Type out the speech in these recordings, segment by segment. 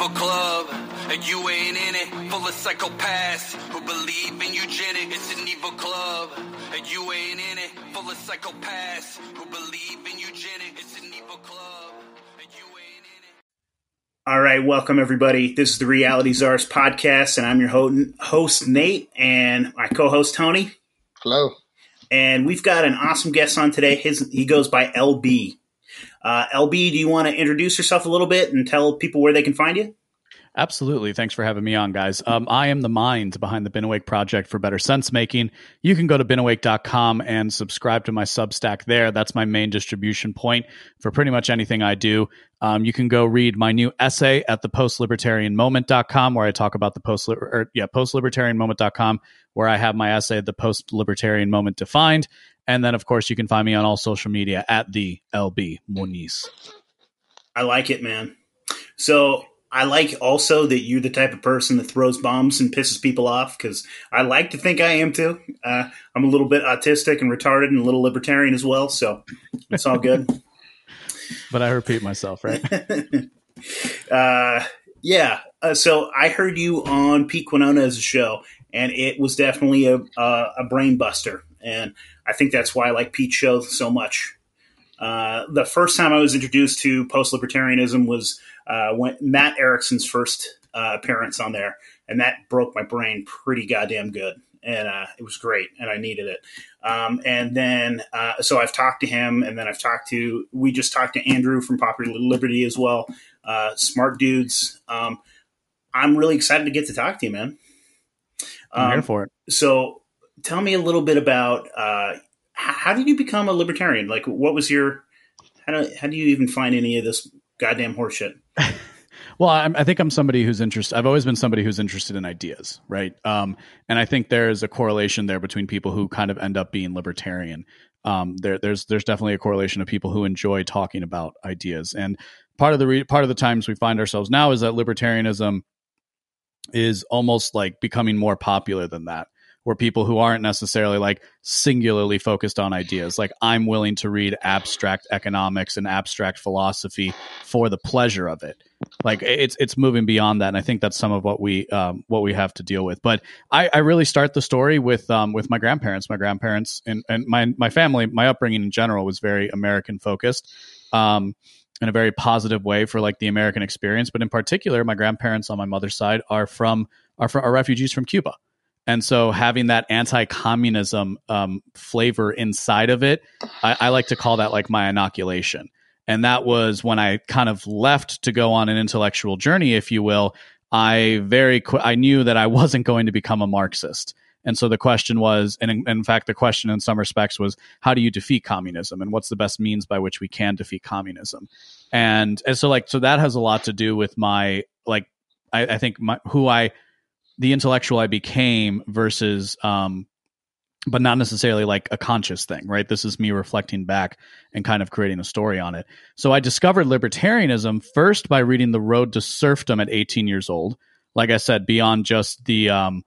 evil club, and you ain't in it. Full of psychopaths who believe in eugenics. It's an evil club, and you ain't in it. Full of psychopaths who believe in eugenics. It's an evil club, and you ain't in it. All right, welcome everybody. This is the Reality Czars podcast, and I'm your host Nate, and my co-host Tony. Hello. And we've got an awesome guest on today. His he goes by LB. Uh, LB, do you want to introduce yourself a little bit and tell people where they can find you? Absolutely. Thanks for having me on, guys. Um, I am the mind behind the Been Awake Project for Better Sense Making. You can go to beenawake.com and subscribe to my Substack there. That's my main distribution point for pretty much anything I do. Um, you can go read my new essay at the postlibertarianmoment.com where I talk about the post or yeah, postlibertarianmoment.com where I have my essay the post libertarian moment defined. And then of course you can find me on all social media at the LB Muniz. I like it, man. So I like also that you're the type of person that throws bombs and pisses people off because I like to think I am too. Uh, I'm a little bit autistic and retarded and a little libertarian as well, so it's all good. but I repeat myself, right? uh, yeah. Uh, so I heard you on Pete Quinones' show, and it was definitely a, a, a brain buster, and I think that's why I like Pete's show so much. Uh, the first time I was introduced to post libertarianism was uh, when Matt Erickson's first uh, appearance on there, and that broke my brain pretty goddamn good. And uh, it was great, and I needed it. Um, and then, uh, so I've talked to him, and then I've talked to, we just talked to Andrew from Popular Liberty as well. Uh, smart dudes. Um, I'm really excited to get to talk to you, man. Um, I'm here for it. So tell me a little bit about uh, how did you become a libertarian? Like, what was your, how do, how do you even find any of this goddamn horseshit? well, I'm, i think I'm somebody who's interested. I've always been somebody who's interested in ideas, right? Um, and I think there's a correlation there between people who kind of end up being libertarian. Um, there, there's there's definitely a correlation of people who enjoy talking about ideas, and part of the re- part of the times we find ourselves now is that libertarianism is almost like becoming more popular than that where people who aren't necessarily like singularly focused on ideas. Like i'm willing to read abstract economics and abstract philosophy for the pleasure of it. Like it's it's moving beyond that and i think that's some of what we um, what we have to deal with. But i i really start the story with um with my grandparents. My grandparents and and my my family my upbringing in general was very american focused um in a very positive way for like the american experience. But in particular my grandparents on my mother's side are from are from are refugees from cuba and so having that anti-communism um, flavor inside of it, I, I like to call that like my inoculation. And that was when I kind of left to go on an intellectual journey, if you will. I very qu- I knew that I wasn't going to become a Marxist. And so the question was, and in, in, fact, the question in some respects was, how do you defeat communism, and what's the best means by which we can defeat communism? And and so like so that has a lot to do with my like I, I think my, who I the intellectual I became versus um but not necessarily like a conscious thing, right? This is me reflecting back and kind of creating a story on it. So I discovered libertarianism first by reading The Road to Serfdom at 18 years old. Like I said, beyond just the um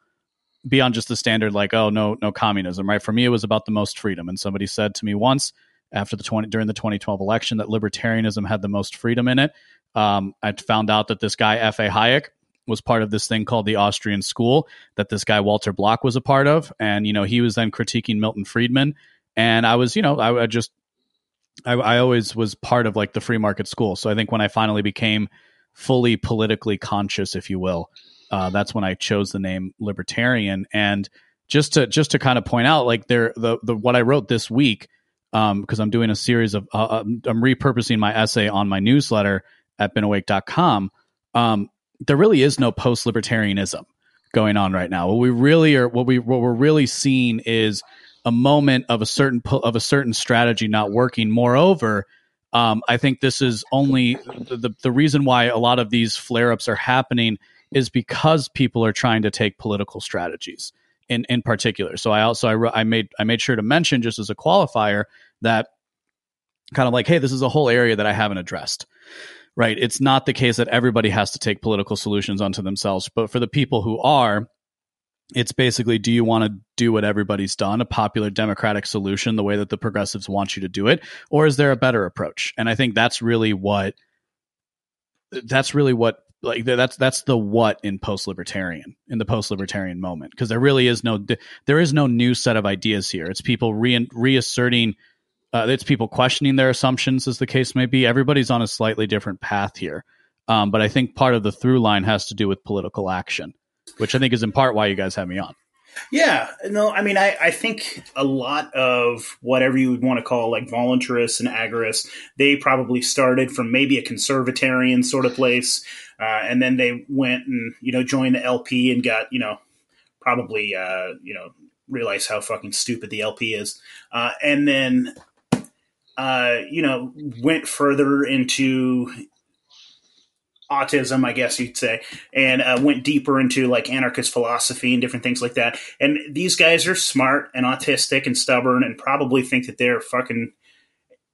beyond just the standard like oh no no communism, right? For me it was about the most freedom and somebody said to me once after the 20 during the 2012 election that libertarianism had the most freedom in it. Um, I found out that this guy F.A. Hayek was part of this thing called the Austrian School that this guy Walter Block was a part of, and you know he was then critiquing Milton Friedman, and I was you know I, I just I, I, always was part of like the free market school, so I think when I finally became fully politically conscious, if you will, uh, that's when I chose the name libertarian, and just to just to kind of point out like there the the what I wrote this week because um, I'm doing a series of uh, I'm repurposing my essay on my newsletter at beenawake.com. Um, there really is no post libertarianism going on right now. What we really are, what we what we're really seeing is a moment of a certain of a certain strategy not working. Moreover, um, I think this is only the, the, the reason why a lot of these flare ups are happening is because people are trying to take political strategies in in particular. So I also I, I made I made sure to mention just as a qualifier that kind of like hey this is a whole area that I haven't addressed right? It's not the case that everybody has to take political solutions onto themselves, but for the people who are, it's basically do you want to do what everybody's done, a popular democratic solution, the way that the progressives want you to do it, or is there a better approach? And I think that's really what that's really what like that's that's the what in post libertarian in the post libertarian moment because there really is no there is no new set of ideas here. It's people re- reasserting. Uh, it's people questioning their assumptions, as the case may be. Everybody's on a slightly different path here, um, but I think part of the through line has to do with political action, which I think is in part why you guys have me on. Yeah, no, I mean, I, I think a lot of whatever you would want to call like voluntarists and agorists, they probably started from maybe a conservatarian sort of place, uh, and then they went and you know joined the LP and got you know probably uh, you know realize how fucking stupid the LP is, uh, and then uh, you know went further into autism, I guess you'd say, and uh, went deeper into like anarchist philosophy and different things like that. And these guys are smart and autistic and stubborn and probably think that they're fucking.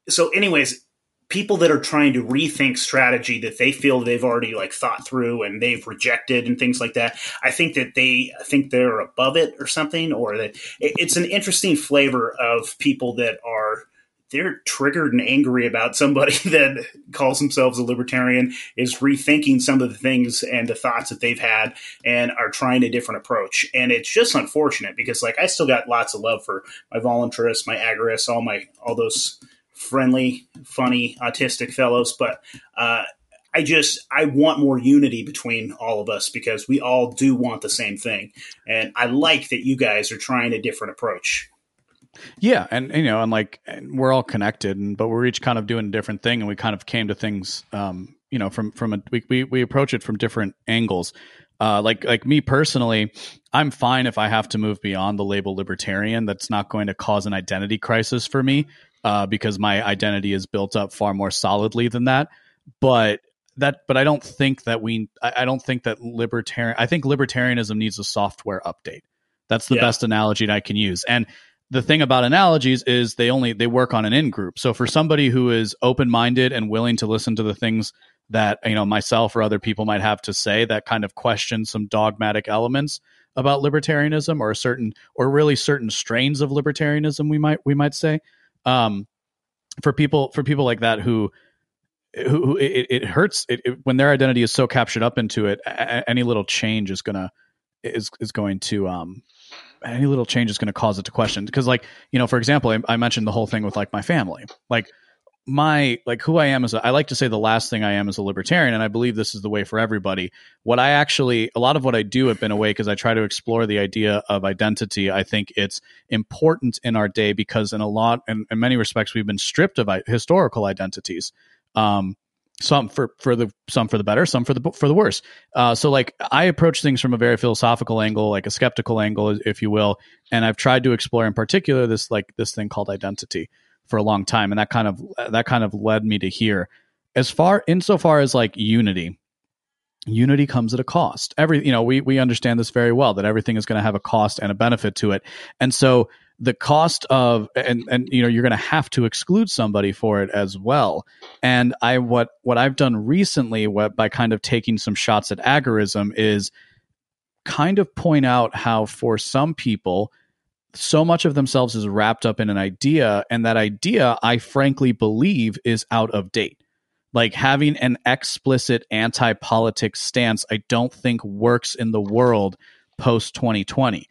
So, anyways, people that are trying to rethink strategy that they feel they've already like thought through and they've rejected and things like that, I think that they think they're above it or something, or that it's an interesting flavor of people that are they're triggered and angry about somebody that calls themselves a libertarian is rethinking some of the things and the thoughts that they've had and are trying a different approach. And it's just unfortunate because like I still got lots of love for my voluntarists, my agorists, all my all those friendly, funny, autistic fellows, but uh, I just I want more unity between all of us because we all do want the same thing, and I like that you guys are trying a different approach. Yeah, and you know, and like and we're all connected, and but we're each kind of doing a different thing, and we kind of came to things, um, you know, from from a we we, we approach it from different angles. Uh, like like me personally, I'm fine if I have to move beyond the label libertarian. That's not going to cause an identity crisis for me, uh, because my identity is built up far more solidly than that. But that, but I don't think that we, I, I don't think that libertarian. I think libertarianism needs a software update. That's the yeah. best analogy that I can use, and the thing about analogies is they only they work on an in group. So for somebody who is open minded and willing to listen to the things that you know myself or other people might have to say that kind of question some dogmatic elements about libertarianism or a certain or really certain strains of libertarianism we might we might say um, for people for people like that who who, who it, it, hurts it, it, when their identity is so captured up into it a, any little change is gonna is is going to um any little change is going to cause it to question. Because like you know for example I, I, mentioned the whole thing with like my family. Like my like who i am as a, I like to say the last thing i am is a libertarian and i believe this is the way for everybody. What i actually a lot of what i do at Been Awake because i try to explore the idea of identity i think it's important in our day because in a lot in, in many respects we've been stripped of historical identities. Um some for for the some for the better, some for the for the worse. Uh, so like I approach things from a very philosophical angle, like a skeptical angle, if you will, and I've tried to explore in particular this like this thing called identity for a long time, and that kind of that kind of led me to here. As far insofar as like unity, unity comes at a cost. Every you know we we understand this very well that everything is going to have a cost and a benefit to it, and so the cost of and and you know you're going to have to exclude somebody for it as well. And i what what i've done recently what by kind of taking some shots at agorism is kind of point out how for some people so much of themselves is wrapped up in an idea and that idea i frankly believe is out of date. Like having an explicit anti-politics stance i don't think works in the world post 2020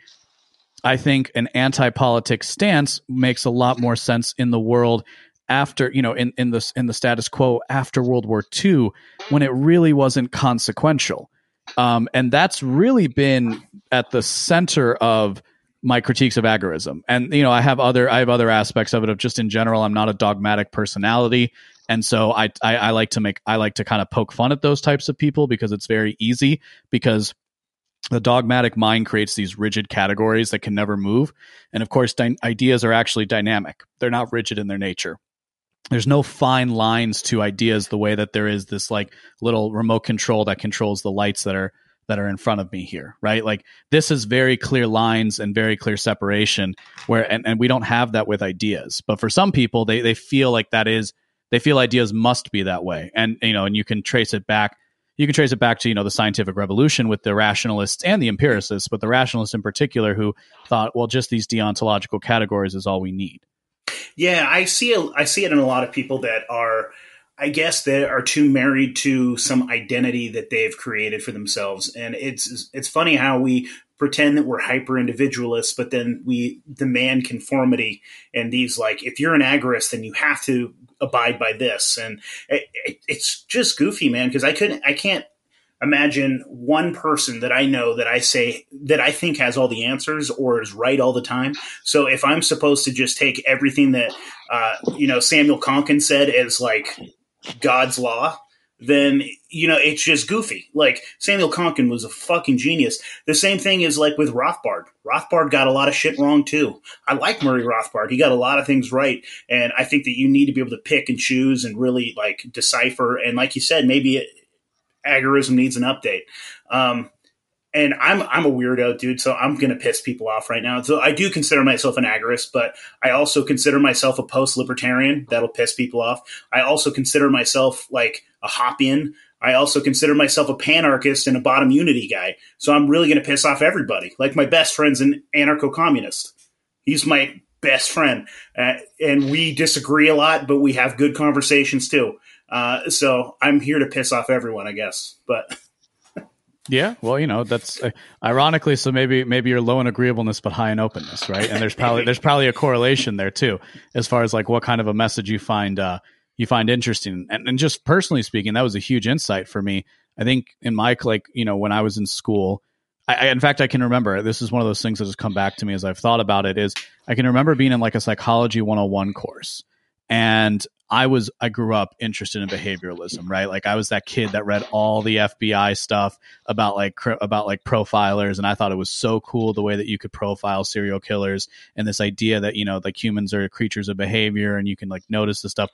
I think an anti-politics stance makes a lot more sense in the world after you know in in the in the status quo after World War II when it really wasn't consequential, um, and that's really been at the center of my critiques of agorism. And you know, I have other I have other aspects of it of just in general. I'm not a dogmatic personality, and so I, I I like to make I like to kind of poke fun at those types of people because it's very easy because the dogmatic mind creates these rigid categories that can never move. And of course, dy- ideas are actually dynamic, they're not rigid in their nature. There's no fine lines to ideas the way that there is this like little remote control that controls the lights that are that are in front of me here, right? Like this is very clear lines and very clear separation where and, and we don't have that with ideas. But for some people they they feel like that is they feel ideas must be that way. And you know, and you can trace it back you can trace it back to you know the scientific revolution with the rationalists and the empiricists, but the rationalists in particular who thought, well, just these deontological categories is all we need. Yeah, I see. A, I see it in a lot of people that are I guess they are too married to some identity that they've created for themselves, and it's it's funny how we pretend that we're hyper individualists, but then we demand conformity and these like if you're an agorist, then you have to abide by this, and it, it, it's just goofy, man. Because I couldn't, I can't imagine one person that I know that I say that I think has all the answers or is right all the time. So if I'm supposed to just take everything that uh, you know Samuel Konkin said as like God's law, then you know it's just goofy. Like Samuel Konkin was a fucking genius. The same thing is like with Rothbard. Rothbard got a lot of shit wrong too. I like Murray Rothbard. He got a lot of things right, and I think that you need to be able to pick and choose and really like decipher. And like you said, maybe agorism needs an update. Um, and I'm I'm a weirdo, dude. So I'm gonna piss people off right now. So I do consider myself an agorist, but I also consider myself a post-libertarian. That'll piss people off. I also consider myself like a Hoppian. I also consider myself a panarchist and a bottom unity guy. So I'm really gonna piss off everybody. Like my best friend's an anarcho-communist. He's my best friend, uh, and we disagree a lot, but we have good conversations too. Uh, so I'm here to piss off everyone, I guess. But yeah, well, you know, that's uh, ironically. So maybe maybe you're low in agreeableness but high in openness, right? And there's probably there's probably a correlation there too, as far as like what kind of a message you find uh, you find interesting. And, and just personally speaking, that was a huge insight for me. I think in my like you know when I was in school. I, in fact, I can remember this is one of those things that has come back to me as I've thought about it. Is I can remember being in like a psychology 101 course, and I was I grew up interested in behavioralism, right? Like I was that kid that read all the FBI stuff about like about like profilers and I thought it was so cool the way that you could profile serial killers and this idea that, you know, like humans are creatures of behavior and you can like notice the stuff.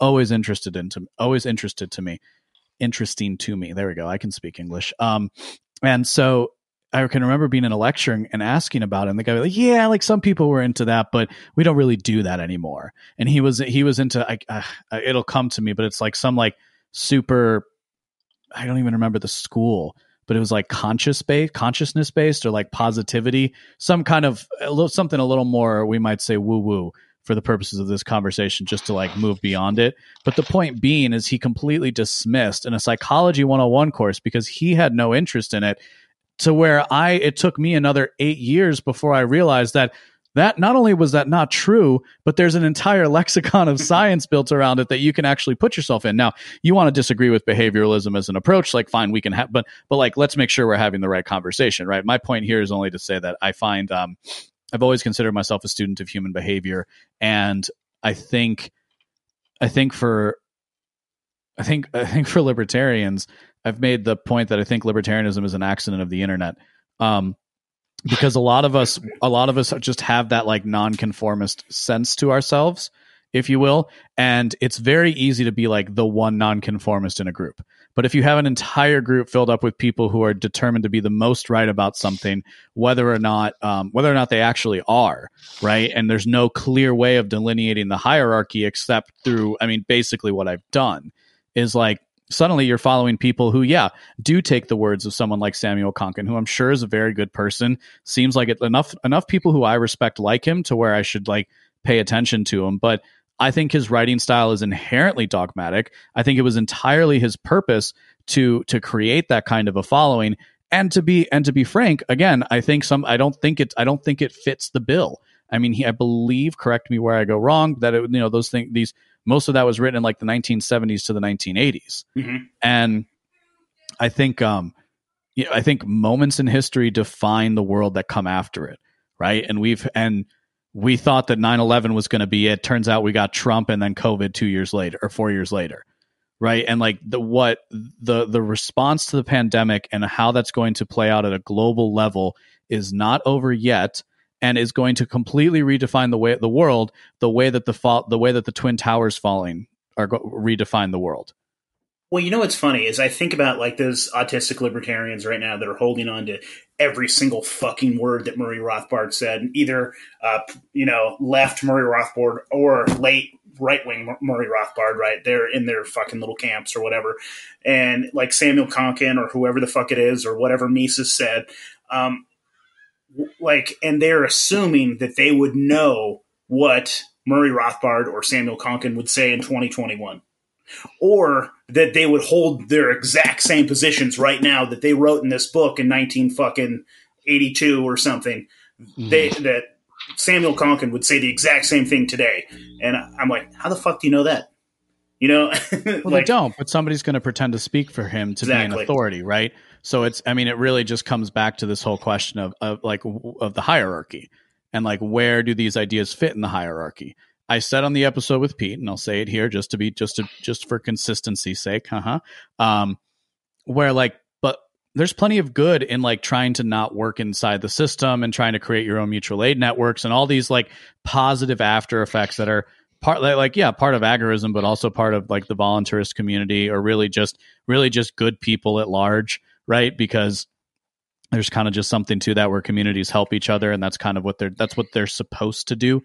Always interested into always interested to me. Interesting to me. There we go. I can speak English. Um and so I can remember being in a lecture and asking about it. And the guy was like, "Yeah, like some people were into that, but we don't really do that anymore." And he was he was into. I, uh, it'll come to me, but it's like some like super. I don't even remember the school, but it was like conscious based, consciousness based, or like positivity, some kind of a little, something a little more we might say woo woo for the purposes of this conversation, just to like move beyond it. But the point being is he completely dismissed in a psychology 101 course because he had no interest in it to where I it took me another 8 years before I realized that that not only was that not true, but there's an entire lexicon of science built around it that you can actually put yourself in. Now, you want to disagree with behavioralism as an approach, like fine, we can have, but but like let's make sure we're having the right conversation, right? My point here is only to say that I find um, I've always considered myself a student of human behavior, and I think I think for I think I think for libertarians, I've made the point that I think libertarianism is an accident of the internet. Um, because a lot of us, a lot of us just have that like nonconformist sense to ourselves, if you will, and it's very easy to be like the one nonconformist in a group. But if you have an entire group filled up with people who are determined to be the most right about something, whether or not um, whether or not they actually are right, and there's no clear way of delineating the hierarchy except through, I mean, basically what I've done is like suddenly you're following people who, yeah, do take the words of someone like Samuel Konkin, who I'm sure is a very good person. Seems like it enough enough people who I respect like him to where I should like pay attention to him. But I think his writing style is inherently dogmatic. I think it was entirely his purpose to to create that kind of a following. And to be and to be frank, again, I think some I don't think it I don't think it fits the bill. I mean, he, I believe, correct me where I go wrong, that it, you know those things these most of that was written in like the 1970s to the 1980s. Mm-hmm. And I think, um, yeah, I think moments in history define the world that come after it, right? And we've and we thought that 9/11 was going to be it. Turns out we got Trump and then COVID 2 years later or 4 years later. Right? And like the what the the response to the pandemic and how that's going to play out at a global level is not over yet and is going to completely redefine the way the world, the way that the fall, the way that the twin towers falling are go- redefine the world. Well, you know what's funny is I think about like those autistic libertarians right now that are holding on to every single fucking word that Murray Rothbard said, either uh, you know left Murray Rothbard or late right wing Murray Rothbard. Right, they're in their fucking little camps or whatever, and like Samuel Konkin or whoever the fuck it is or whatever Mises said. Um, like, and they're assuming that they would know what Murray Rothbard or Samuel Konkin would say in 2021. or that they would hold their exact same positions right now that they wrote in this book in 19 fucking 82 or something. Mm-hmm. They that Samuel Konkin would say the exact same thing today. And I'm like, how the fuck do you know that? You know, well, like, they don't, but somebody's going to pretend to speak for him to exactly. be an authority, right? So it's, I mean, it really just comes back to this whole question of, of like, of the hierarchy and like, where do these ideas fit in the hierarchy? I said on the episode with Pete, and I'll say it here just to be, just to, just for consistency's sake, uh huh. Um, where like, but there's plenty of good in like trying to not work inside the system and trying to create your own mutual aid networks and all these like positive after effects that are part like, like yeah part of agorism but also part of like the voluntarist community or really just really just good people at large right because there's kind of just something to that where communities help each other and that's kind of what they're that's what they're supposed to do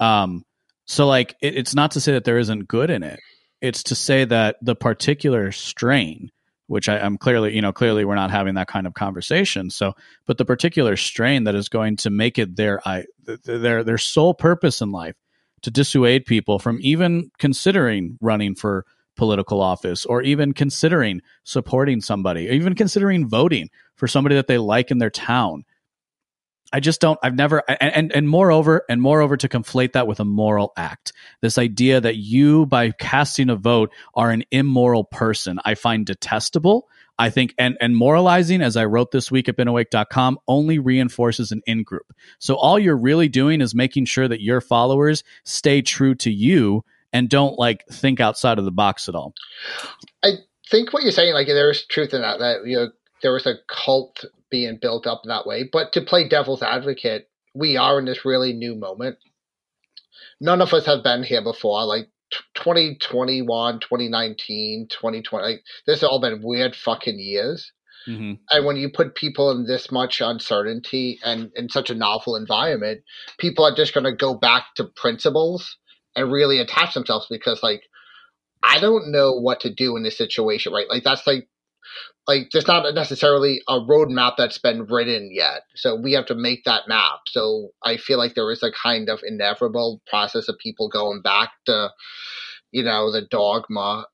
um so like it, it's not to say that there isn't good in it it's to say that the particular strain which I, am clearly, you know, clearly we're not having that kind of conversation. So, but the particular strain that is going to make it their, I, their, their sole purpose in life to dissuade people from even considering running for political office or even considering supporting somebody, or even considering voting for somebody that they like in their town. I just don't I've never and, and and moreover and moreover to conflate that with a moral act. This idea that you by casting a vote are an immoral person I find detestable I think, and, and moralizing, as I wrote this week at beenawake.com, only reinforces an in group. So all you're really doing is making sure that your followers stay true to you and don't like think outside of the box at all. I think what you're saying, like there's truth in that, that, you know, there was a cult being built up in that way. But to play devil's advocate, we are in this really new moment. None of us have been here before. Like 2021, 2019, 2020, like, this has all been weird fucking years. Mm-hmm. And when you put people in this much uncertainty and in such a novel environment, people are just going to go back to principles and really attach themselves because, like, I don't know what to do in this situation, right? Like, that's like like there's not necessarily a roadmap that's been written yet so we have to make that map so i feel like there is a kind of inevitable process of people going back to you know the dogma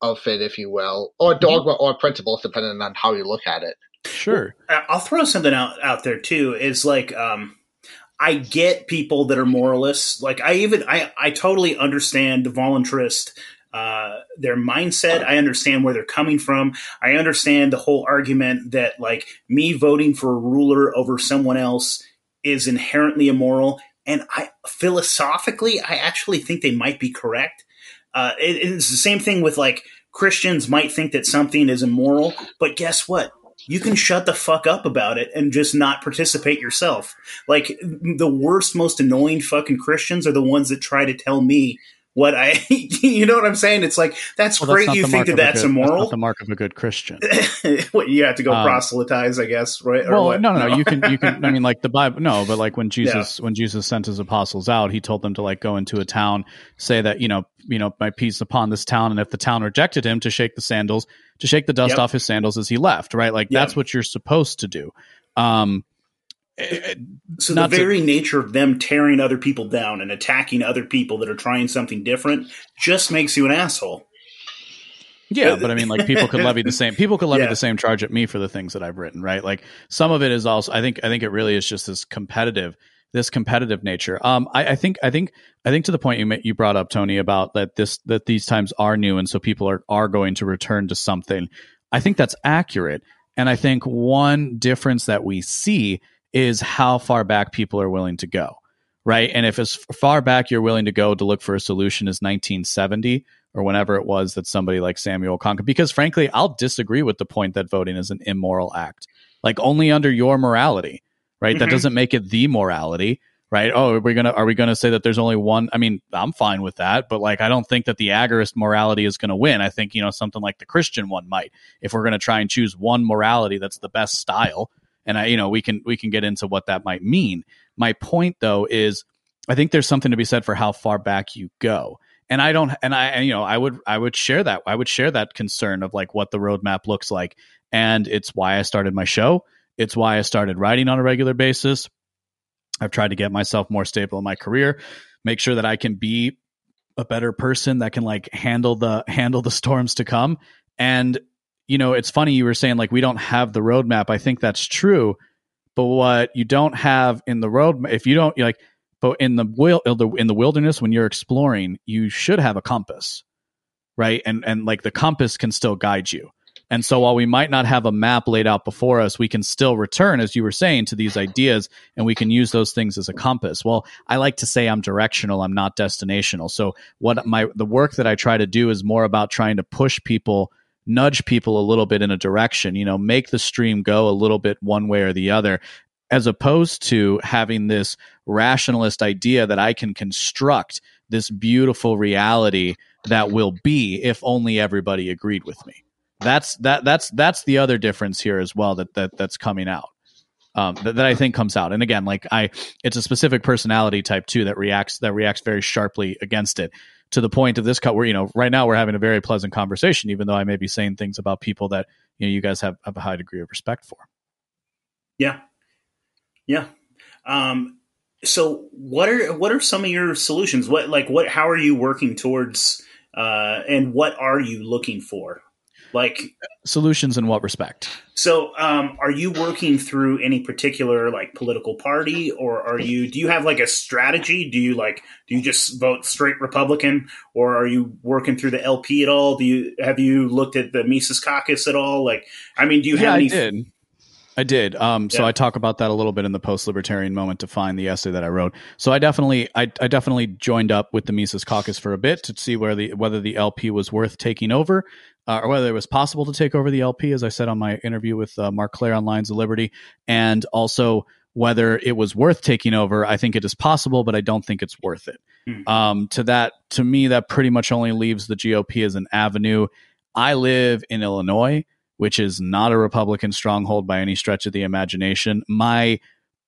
of it if you will or mm-hmm. dogma mm-hmm. or principles depending on how you look at it sure i'll throw something out out there too is like um I get people that are moralists. Like I even I I totally understand the voluntarist uh, their mindset. I understand where they're coming from. I understand the whole argument that like me voting for a ruler over someone else is inherently immoral. And I philosophically, I actually think they might be correct. Uh, it, it's the same thing with like Christians might think that something is immoral, but guess what? You can shut the fuck up about it and just not participate yourself. Like the worst, most annoying fucking Christians are the ones that try to tell me what I, you know what I'm saying? It's like that's well, great. That's you think that that's good, immoral. That's the mark of a good Christian. what you have to go um, proselytize, I guess, right? well, no, no, no. You can, you can. I mean, like the Bible. No, but like when Jesus, yeah. when Jesus sent his apostles out, he told them to like go into a town, say that you know, you know, my peace upon this town, and if the town rejected him, to shake the sandals, to shake the dust yep. off his sandals as he left. Right? Like yep. that's what you're supposed to do. Um, so the very to, nature of them tearing other people down and attacking other people that are trying something different just makes you an asshole. Yeah, but I mean, like people could levy the same people could levy yeah. the same charge at me for the things that I've written, right? Like some of it is also, I think, I think it really is just this competitive, this competitive nature. Um, I, I think, I think, I think to the point you you brought up, Tony, about that this that these times are new, and so people are are going to return to something. I think that's accurate, and I think one difference that we see is how far back people are willing to go, right? And if as far back you're willing to go to look for a solution as 1970 or whenever it was that somebody like Samuel Konkin, because frankly, I'll disagree with the point that voting is an immoral act, like only under your morality, right? Mm-hmm. That doesn't make it the morality right? Oh, are we gonna are we gonna say that there's only one? I mean, I'm fine with that, but like I don't think that the agorist morality is gonna win. I think you know something like the Christian one might. If we're gonna try and choose one morality that's the best style, and I, you know, we can we can get into what that might mean. My point though is, I think there's something to be said for how far back you go. And I don't, and I, and, you know, I would, I would share that. I would share that concern of like what the roadmap looks like, and it's why I started my show. It's why I started writing on a regular basis. I've tried to get myself more stable in my career, make sure that I can be a better person that can like handle the handle the storms to come. And you know, it's funny you were saying like we don't have the roadmap. I think that's true, but what you don't have in the road, if you don't like, but in the will in the wilderness when you're exploring, you should have a compass, right? And and like the compass can still guide you. And so while we might not have a map laid out before us, we can still return, as you were saying, to these ideas and we can use those things as a compass. Well, I like to say I'm directional, I'm not destinational. So what my the work that I try to do is more about trying to push people, nudge people a little bit in a direction, you know, make the stream go a little bit one way or the other. As opposed to having this rationalist idea that I can construct this beautiful reality that will be if only everybody agreed with me that's that that's that's the other difference here as well that that that's coming out um, that, that I think comes out. And again, like I, it's a specific personality type too that reacts that reacts very sharply against it to the point of this cut where you know right now we're having a very pleasant conversation, even though I may be saying things about people that you know you guys have, have a high degree of respect for. Yeah, yeah. Um, so what are what are some of your solutions? What like what? How are you working towards? Uh, and what are you looking for? Like solutions in what respect? So, um, are you working through any particular like political party, or are you? Do you have like a strategy? Do you like? Do you just vote straight Republican, or are you working through the LP at all? Do you have you looked at the Mises Caucus at all? Like, I mean, do you yeah, have any? I did. I did. Um, so yeah. I talk about that a little bit in the post-libertarian moment to find the essay that I wrote. So I definitely, I, I definitely joined up with the Mises Caucus for a bit to see where the whether the LP was worth taking over uh, or whether it was possible to take over the LP, as I said on my interview with uh, Marc Clair on Lions of Liberty, and also whether it was worth taking over. I think it is possible, but I don't think it's worth it. Mm. Um, to that, to me, that pretty much only leaves the GOP as an avenue. I live in Illinois, which is not a Republican stronghold by any stretch of the imagination. My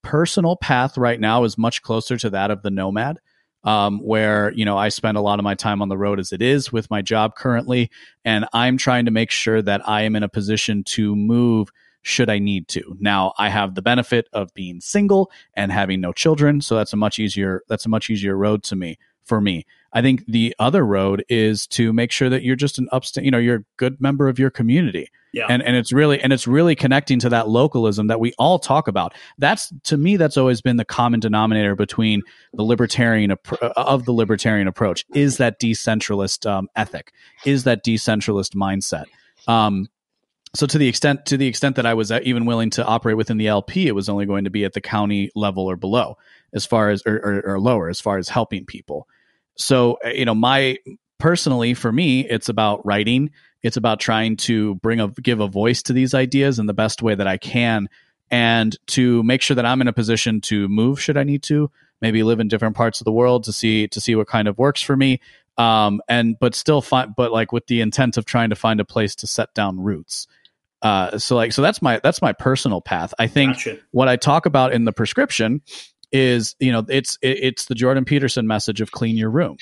personal path right now is much closer to that of the nomad um, where you know I spend a lot of my time on the road as it is with my job currently, and I'm trying to make sure that I am in a position to move should I need to. Now I have the benefit of being single and having no children, so that's a much easier that's a much easier road to me for me. I think the other road is to make sure that you're just an upstate, you know, you're a good member of your community. Yeah. And and it's really and it's really connecting to that localism that we all talk about. That's to me that's always been the common denominator between the libertarian uh, of the libertarian approach is that decentralist um, ethic, is that decentralist mindset. Um, so to the extent to the extent that I was uh, even willing to operate within the LP, it was only going to be at the county level or below, as far as or, or, or lower, as far as helping people. So uh, you know, my personally for me, it's about writing it's about trying to bring a give a voice to these ideas in the best way that I can and to make sure that I'm in a position to move should I need to, maybe live in different parts of the world to see to see what kind of works for me. Um, and but still find but like with the intent of trying to find a place to set down roots. Uh, so like so that's my that's my personal path. I think gotcha. what I talk about in the prescription is you know it's it, it's the Jordan Peterson message of clean your room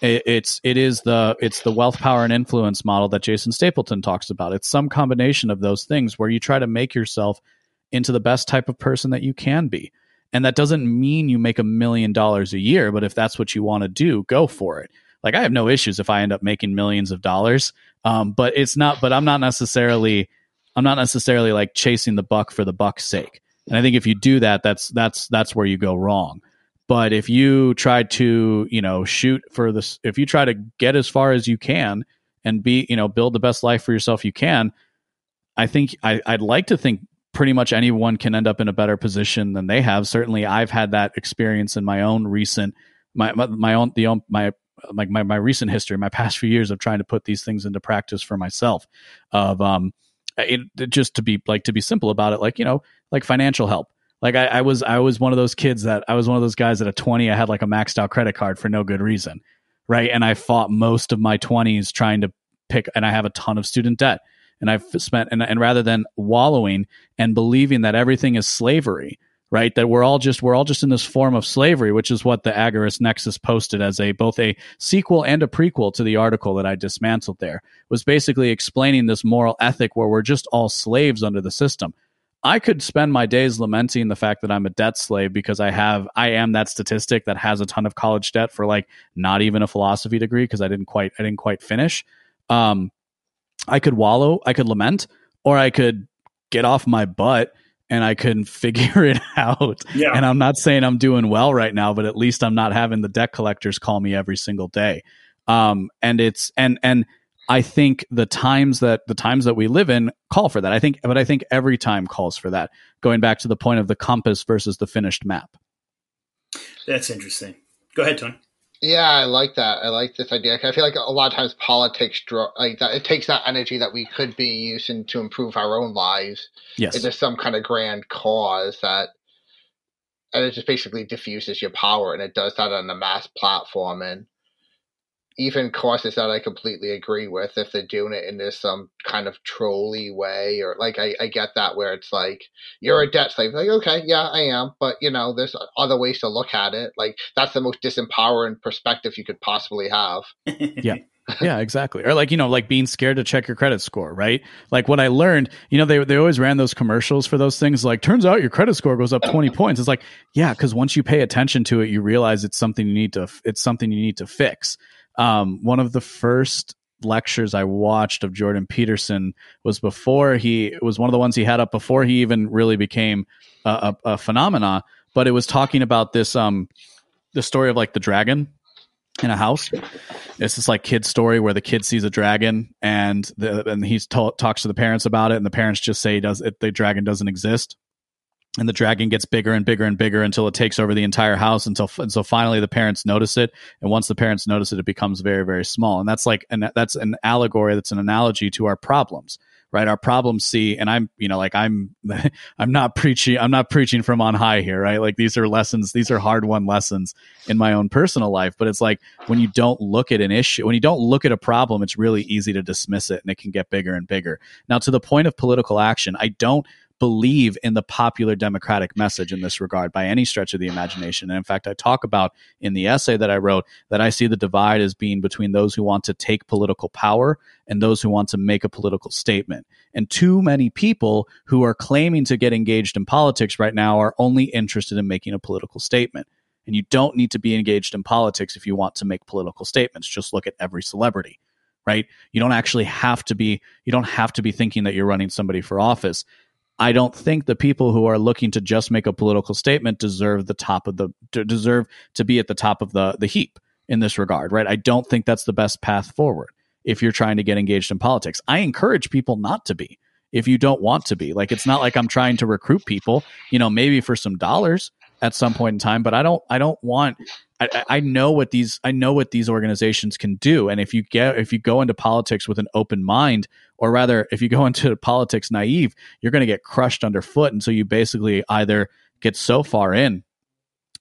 it, it's it is the it's the wealth power and influence model that Jason Stapleton talks about. It's some combination of those things where you try to make yourself into the best type of person that you can be. And that doesn't mean you make a million dollars a year, but if that's what you want to do, go for it. Like I have no issues if I end up making millions of dollars. Um, but it's not but I'm not necessarily I'm not necessarily like chasing the buck for the buck's sake. And I think if you do that, that's that's that's where you go wrong. But if you try to, you know, shoot for this, if you try to get as far as you can and be, you know, build the best life for yourself you can, I think I, I'd like to think pretty much anyone can end up in a better position than they have. Certainly, I've had that experience in my own recent, my my, my own the own, my like my, my recent history, my past few years of trying to put these things into practice for myself. Of um, it, just to be like to be simple about it, like you know, like financial help. Like I, I was I was one of those kids that I was one of those guys at 20 I had like a maxed out credit card for no good reason. Right. And I fought most of my 20s trying to pick and I have a ton of student debt. And I've spent and, and rather than wallowing and believing that everything is slavery, right? That we're all just we're all just in this form of slavery, which is what the Agorist Nexus posted as a both a sequel and a prequel to the article that I dismantled there. Was basically explaining this moral ethic where we're just all slaves under the system. I could spend my days lamenting the fact that I'm a debt slave because I have I am that statistic that has a ton of college debt for like not even a philosophy degree because I didn't quite I didn't quite finish. Um, I could wallow, I could lament, or I could get off my butt and I couldn't figure it out. Yeah. And I'm not saying I'm doing well right now, but at least I'm not having the debt collectors call me every single day. Um, and it's and and I think the times that the times that we live in call for that. I think, but I think every time calls for that. Going back to the point of the compass versus the finished map. That's interesting. Go ahead, Tony. Yeah, I like that. I like this idea. I feel like a lot of times politics draw like that. It takes that energy that we could be using to improve our own lives Yes. into some kind of grand cause that, and it just basically diffuses your power, and it does that on a mass platform. And even causes that I completely agree with, if they're doing it in this some kind of trolly way, or like I, I get that where it's like you're a debt slave. Like, okay, yeah, I am, but you know, there's other ways to look at it. Like that's the most disempowering perspective you could possibly have. Yeah yeah, exactly. Or like, you know, like being scared to check your credit score, right? Like what I learned, you know, they they always ran those commercials for those things like turns out your credit score goes up 20 points. It's like, yeah, cuz once you pay attention to it, you realize it's something you need to it's something you need to fix. Um one of the first lectures I watched of Jordan Peterson was before he was one of the ones he had up before he even really became a, a, a phenomena, but it was talking about this um the story of like the dragon in a house. It's this like kid story where the kid sees a dragon and the, and he talks to the parents about it, and the parents just say does it, the dragon doesn't exist, and the dragon gets bigger and bigger and bigger until it takes over the entire house until so finally the parents notice it, and once the parents notice it, it becomes very very small, and that's like and that's an allegory, that's an analogy to our problems right? Our problems see and i'm you know like i'm i'm not preaching i'm not preaching from on high here right? Like these are lessons these are hard won lessons in my own personal life. But it's like when you don't look at an issue when you don't look at a problem it's really easy to dismiss it and it can get bigger and bigger. Now to the point of political action i don't believe in the popular democratic message in this regard by any stretch of the imagination. And in fact, I talk about in the essay that I wrote that I see the divide as being between those who want to take political power and those who want to make a political statement. And too many people who are claiming to get engaged in politics right now are only interested in making a political statement. And you don't need to be engaged in politics if you want to make political statements. Just look at every celebrity right you don't actually have to be you don't have to be thinking that you're running somebody for office I don't think the people who are looking to just make a political statement deserve the top of the deserve to be at the top of the the heap in this regard, right? I don't think that's the best path forward if you're trying to get engaged in politics. I encourage people not to be if you don't want to be. Like it's not like I'm trying to recruit people, you know, maybe for some dollars at some point in time, but I don't I don't want I, I know what these I know what these organizations can do, and if you get if you go into politics with an open mind, or rather, if you go into politics naive, you're going to get crushed underfoot, and so you basically either get so far in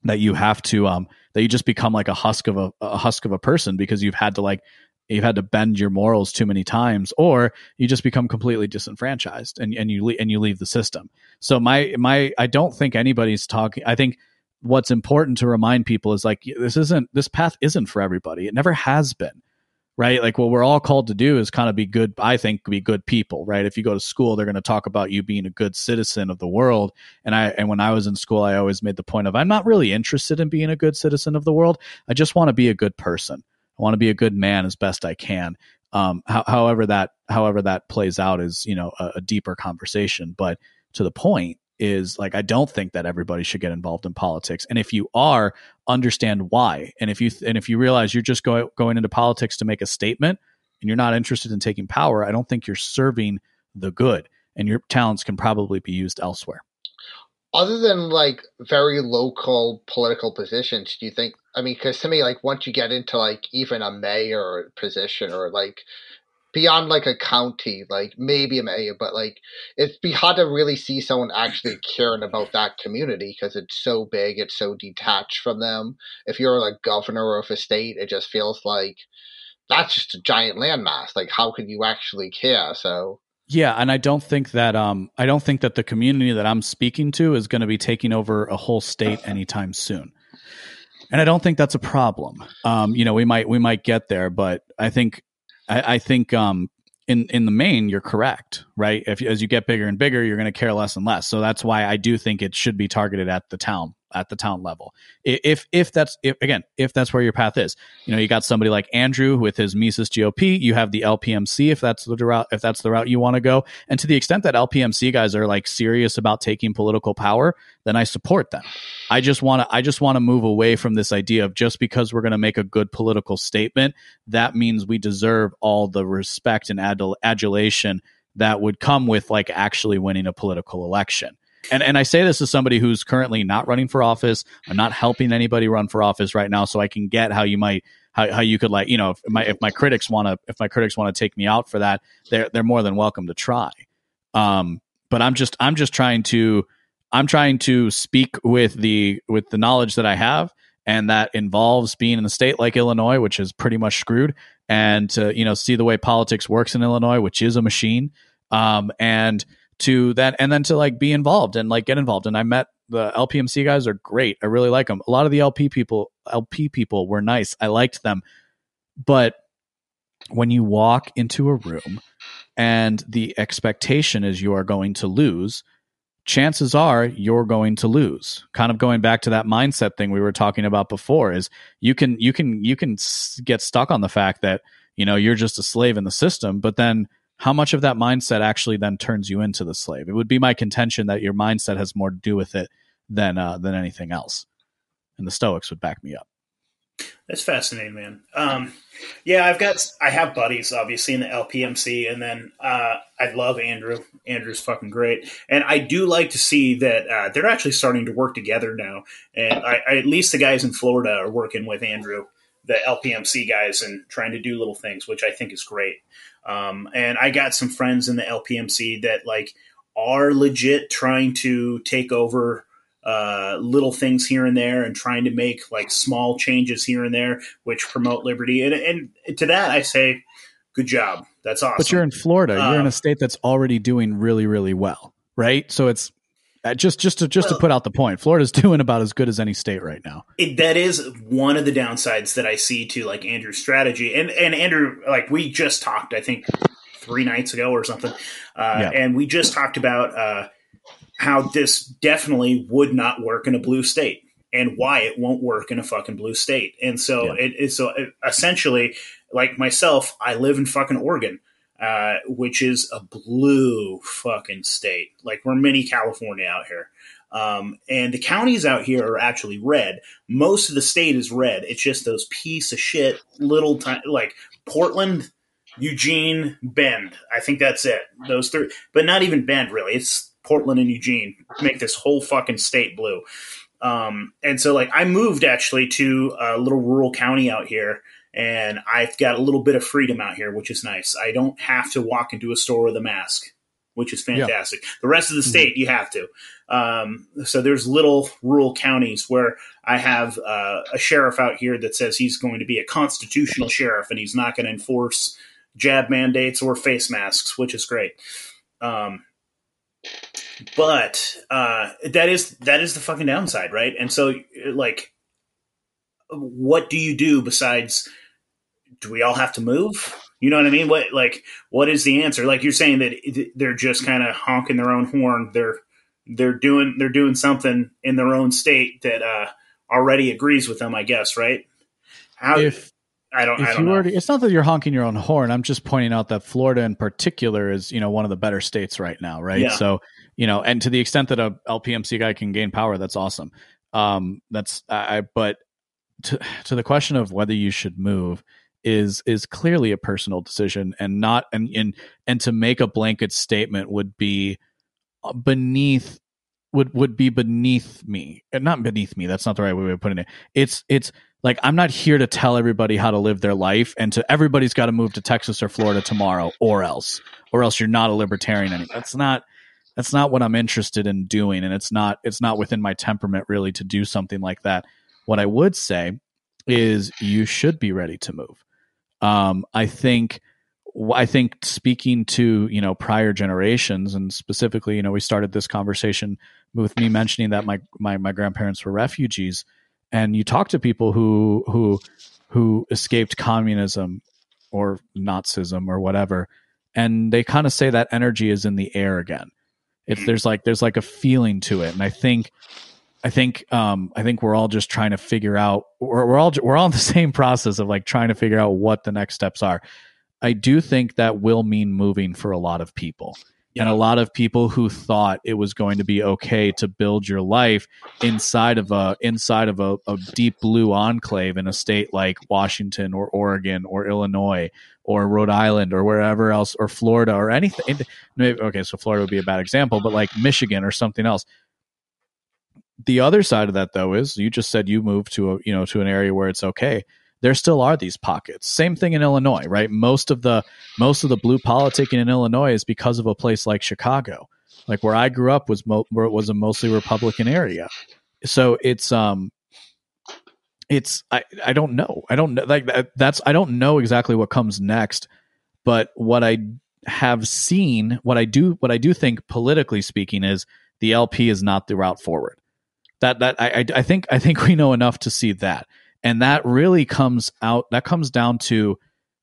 that you have to um that you just become like a husk of a, a husk of a person because you've had to like you've had to bend your morals too many times or you just become completely disenfranchised and, and you and you leave the system so my my i don't think anybody's talking i think what's important to remind people is like this isn't this path isn't for everybody. It never has been. Right? Like what we're all called to do is kind of be good, I think, be good people, right? If you go to school, they're going to talk about you being a good citizen of the world. And I and when I was in school, I always made the point of I'm not really interested in being a good citizen of the world. I just want to be a good person. I want to be a good man as best I can. Um, how, however that however that plays out is you know a, a deeper conversation. But to the point, is like I don't think that everybody should get involved in politics. And if you are, understand why. And if you and if you realize you're just going going into politics to make a statement and you're not interested in taking power, I don't think you're serving the good. And your talents can probably be used elsewhere. Other than like very local political positions, do you think? I mean, because to me, like once you get into like even a mayor position or like beyond like a county, like maybe a mayor, but like it'd be hard to really see someone actually caring about that community because it's so big, it's so detached from them. If you're like governor of a state, it just feels like that's just a giant landmass. Like, how could you actually care? So. Yeah, and I don't think that um I don't think that the community that I'm speaking to is going to be taking over a whole state anytime soon. And I don't think that's a problem. Um, you know, we might we might get there, but I think I, I think um, in in the main, you're correct, right? If as you get bigger and bigger, you're going to care less and less. So that's why I do think it should be targeted at the town at the town level. If if that's if again if that's where your path is, you know, you got somebody like Andrew with his Mises GOP. You have the LPMC if that's the route if that's the route you want to go. And to the extent that LPMC guys are like serious about taking political power, then I support them. I just want to I just want to move away from this idea of just because we're going to make a good political statement, that means we deserve all the respect and adul- adulation that would come with like actually winning a political election and and I say this as somebody who's currently not running for office. I'm not helping anybody run for office right now, so I can get how you might how, how you could like you know if my if my critics want to if my critics want to take me out for that, they're they're more than welcome to try. Um, but I'm just I'm just trying to I'm trying to speak with the with the knowledge that I have, and that involves being in a state like Illinois, which is pretty much screwed, and to you know see the way politics works in Illinois, which is a machine. Um, and to that and then to like be involved and like get involved. And i met the lpmc guys are great. I really like them a lot of the lp people lp people were nice. I liked them. But when you walk into a room and the expectation is you are going to lose chances are you're going to lose. Kind of going back to that mindset thing we were talking about before is you can you can you can get stuck on the fact that you know you're just a slave in the system but then how much of that mindset actually then turns you into the slave? It would be my contention that your mindset has more to do with it than uh, than anything else, and the Stoics would back me up. That's fascinating, man. Um, yeah, I've got I have buddies obviously in the LPMC, and then uh, I love Andrew. Andrew's fucking great, and I do like to see that uh, they're actually starting to work together now. And I, I, at least the guys in Florida are working with Andrew, the LPMC guys, and trying to do little things, which I think is great. Um, and I got some friends in the LPMC that like are legit trying to take over uh, little things here and there and trying to make like small changes here and there which promote liberty. And, and to that, I say, good job. That's awesome. But you're in Florida. You're in a um, state that's already doing really, really well, right? So it's uh, just just to just well, to put out the point, Florida's doing about as good as any state right now. It, that is one of the downsides that I see to like Andrew's strategy. And and Andrew, like we just talked, I think three nights ago or something, uh, yeah. and we just talked about uh, how this definitely would not work in a blue state and why it won't work in a fucking blue state. And so yeah. it is so it, essentially like myself, I live in fucking Oregon. Uh, which is a blue fucking state. Like we're mini California out here. Um, and the counties out here are actually red. Most of the state is red. It's just those piece of shit little time, like Portland, Eugene, Bend. I think that's it. Those three, but not even Bend really. It's Portland and Eugene make this whole fucking state blue. Um, and so like I moved actually to a little rural county out here and I've got a little bit of freedom out here, which is nice. I don't have to walk into a store with a mask, which is fantastic. Yeah. The rest of the mm-hmm. state, mm-hmm. you have to. Um, so there's little rural counties where I have uh, a sheriff out here that says he's going to be a constitutional sheriff and he's not going to enforce jab mandates or face masks, which is great. Um, but uh, that is that is the fucking downside, right? And so, like, what do you do besides do we all have to move? You know what I mean? What like what is the answer? Like you're saying that they're just kind of honking their own horn. They're they're doing they're doing something in their own state that uh, already agrees with them. I guess right? How if I don't. If I don't you already, it's not that you're honking your own horn. I'm just pointing out that Florida, in particular, is you know one of the better states right now, right? Yeah. So you know, and to the extent that a LPMC guy can gain power, that's awesome. Um, that's I. But to to the question of whether you should move, is is clearly a personal decision and not and and and to make a blanket statement would be uh, beneath would would be beneath me. And not beneath me that's not the right way of putting it. It's it's like i'm not here to tell everybody how to live their life and to everybody's got to move to texas or florida tomorrow or else or else you're not a libertarian anymore. That's not that's not what i'm interested in doing and it's not it's not within my temperament really to do something like that. What i would say is you should be ready to move um, I think I think speaking to you know prior generations and specifically you know we started this conversation with me mentioning that my my, my grandparents were refugees and you talk to people who who who escaped communism or Nazism or whatever and they kind of say that energy is in the air again. If there's like there's like a feeling to it, and I think I think um, I think we're all just trying to figure out we're, we're all we're all in the same process of like trying to figure out what the next steps are. I do think that will mean moving for a lot of people. Yeah. And a lot of people who thought it was going to be okay to build your life inside of a inside of a, a deep blue enclave in a state like Washington or Oregon or Illinois or Rhode Island or wherever else or Florida or anything. Maybe, okay, so Florida would be a bad example, but like Michigan or something else the other side of that though is you just said you moved to a you know to an area where it's okay. There still are these pockets. Same thing in illinois right? Most of the most of the blue politicking in illinois is because of a place like chicago. Like where i grew up was mo- where it was a mostly republican area. So it's um it's i i don't know. I don't know like that's i don't know exactly what comes next but what i have seen what i do what i do think politically speaking is the lp is not the route forward that that I, I think I think we know enough to see that, and that really comes out. That comes down to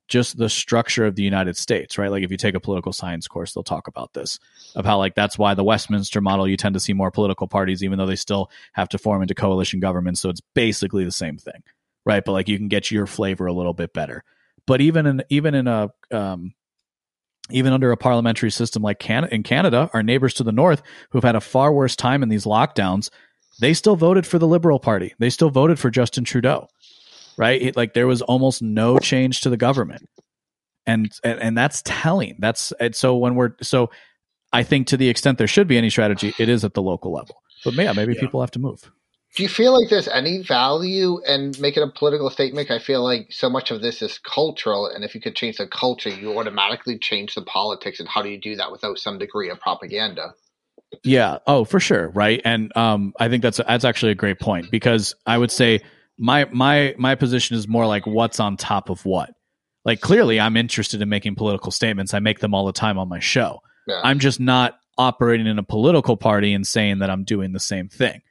just the structure of the United States, right? Like if you take a political science course, they'll talk about this of how like that's why the Westminster model you tend to see more political parties, even though they still have to form into coalition governments. So it's basically the same thing, right? But like you can get your flavor a little bit better. But even in even in a um, even under a parliamentary system like in Canada, our neighbors to the north, who've had a far worse time in these lockdowns, they still voted for the Liberal Party. They still voted for Justin Trudeau, right? It, like there was almost no change to the government, and and, and that's telling. That's so when we're so. I think to the extent there should be any strategy, it is at the local level. But yeah, maybe yeah. people have to move. Do you feel like there's any value in making a political statement? I feel like so much of this is cultural, and if you could change the culture, you automatically change the politics. And how do you do that without some degree of propaganda? Yeah. Oh, for sure. Right. And um, I think that's that's actually a great point because I would say my my my position is more like what's on top of what. Like clearly, I'm interested in making political statements. I make them all the time on my show. Yeah. I'm just not operating in a political party and saying that I'm doing the same thing.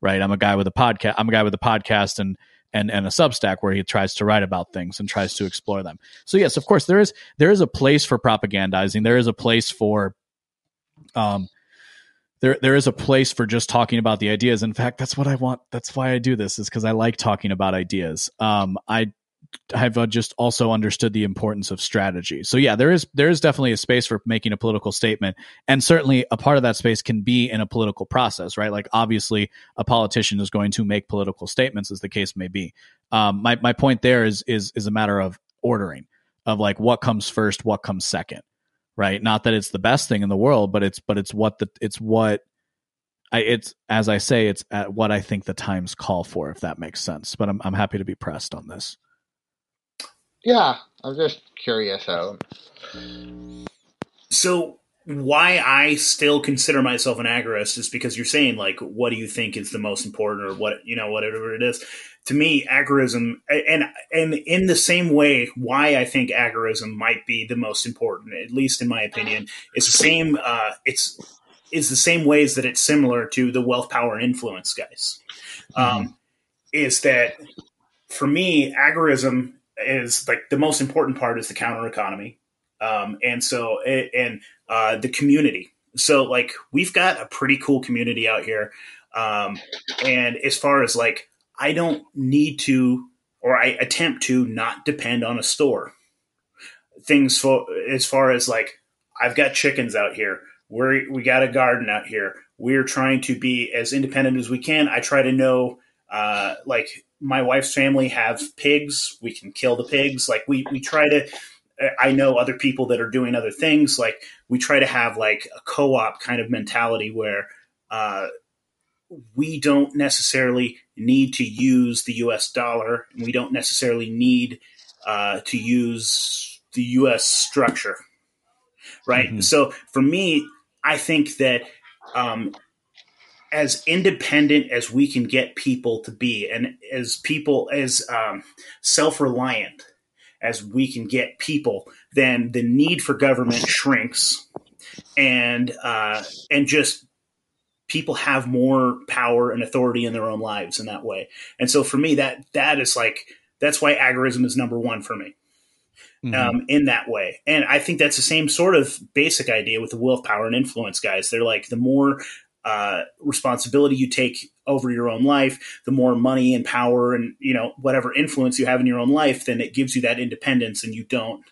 Right. I'm a guy with a podcast. I'm a guy with a podcast and and and a Substack where he tries to write about things and tries to explore them. So yes, of course, there is there is a place for propagandizing. There is a place for um there there is a place for just talking about the ideas. In fact, that's what I want. That's why I do this is because I like talking about ideas. Um, I have uh, just also understood the importance of strategy. So yeah, there is there is definitely a space for making a political statement, and certainly a part of that space can be in a political process, right? Like obviously, a politician is going to make political statements, as the case may be. Um, my my point there is is is a matter of ordering of like what comes first, what comes second right? Not that it's the best thing in the world, but it's but it's what the it's what I it's as I say, it's at what I think the times call for, if that makes sense. But I'm I'm happy to be pressed on this. Yeah, I'm just curious how. So why I still consider myself an agorist is because you're saying like, what do you think is the most important, or what you know, whatever it is to me, agorism, and and in the same way, why I think agorism might be the most important, at least in my opinion, is the same. Uh, it's is the same ways that it's similar to the wealth, power, and influence guys. Mm-hmm. Um, is that for me, agorism is like the most important part is the counter economy, um, and so it, and uh, the community. So like we've got a pretty cool community out here, um, and as far as like I don't need to, or I attempt to not depend on a store. Things for as far as like I've got chickens out here. We we got a garden out here. We're trying to be as independent as we can. I try to know, uh, like my wife's family have pigs. We can kill the pigs. Like we we try to. I know other people that are doing other things. Like we try to have like a co-op kind of mentality where uh, we don't necessarily need to use the US dollar, and we don't necessarily need uh, to use the US structure. Right. Mm-hmm. So for me, I think that um, as independent as we can get people to be, and as people as um, self reliant as we can get people, then the need for government shrinks, and uh, and just people have more power and authority in their own lives in that way. And so for me, that that is like that's why agorism is number one for me. um, mm-hmm. in that way. And I think that's the same sort of basic idea with the wealth power and influence guys. They're like the more uh, responsibility you take over your own life, the more money and power and you know whatever influence you have in your own life, then it gives you that independence, and you don't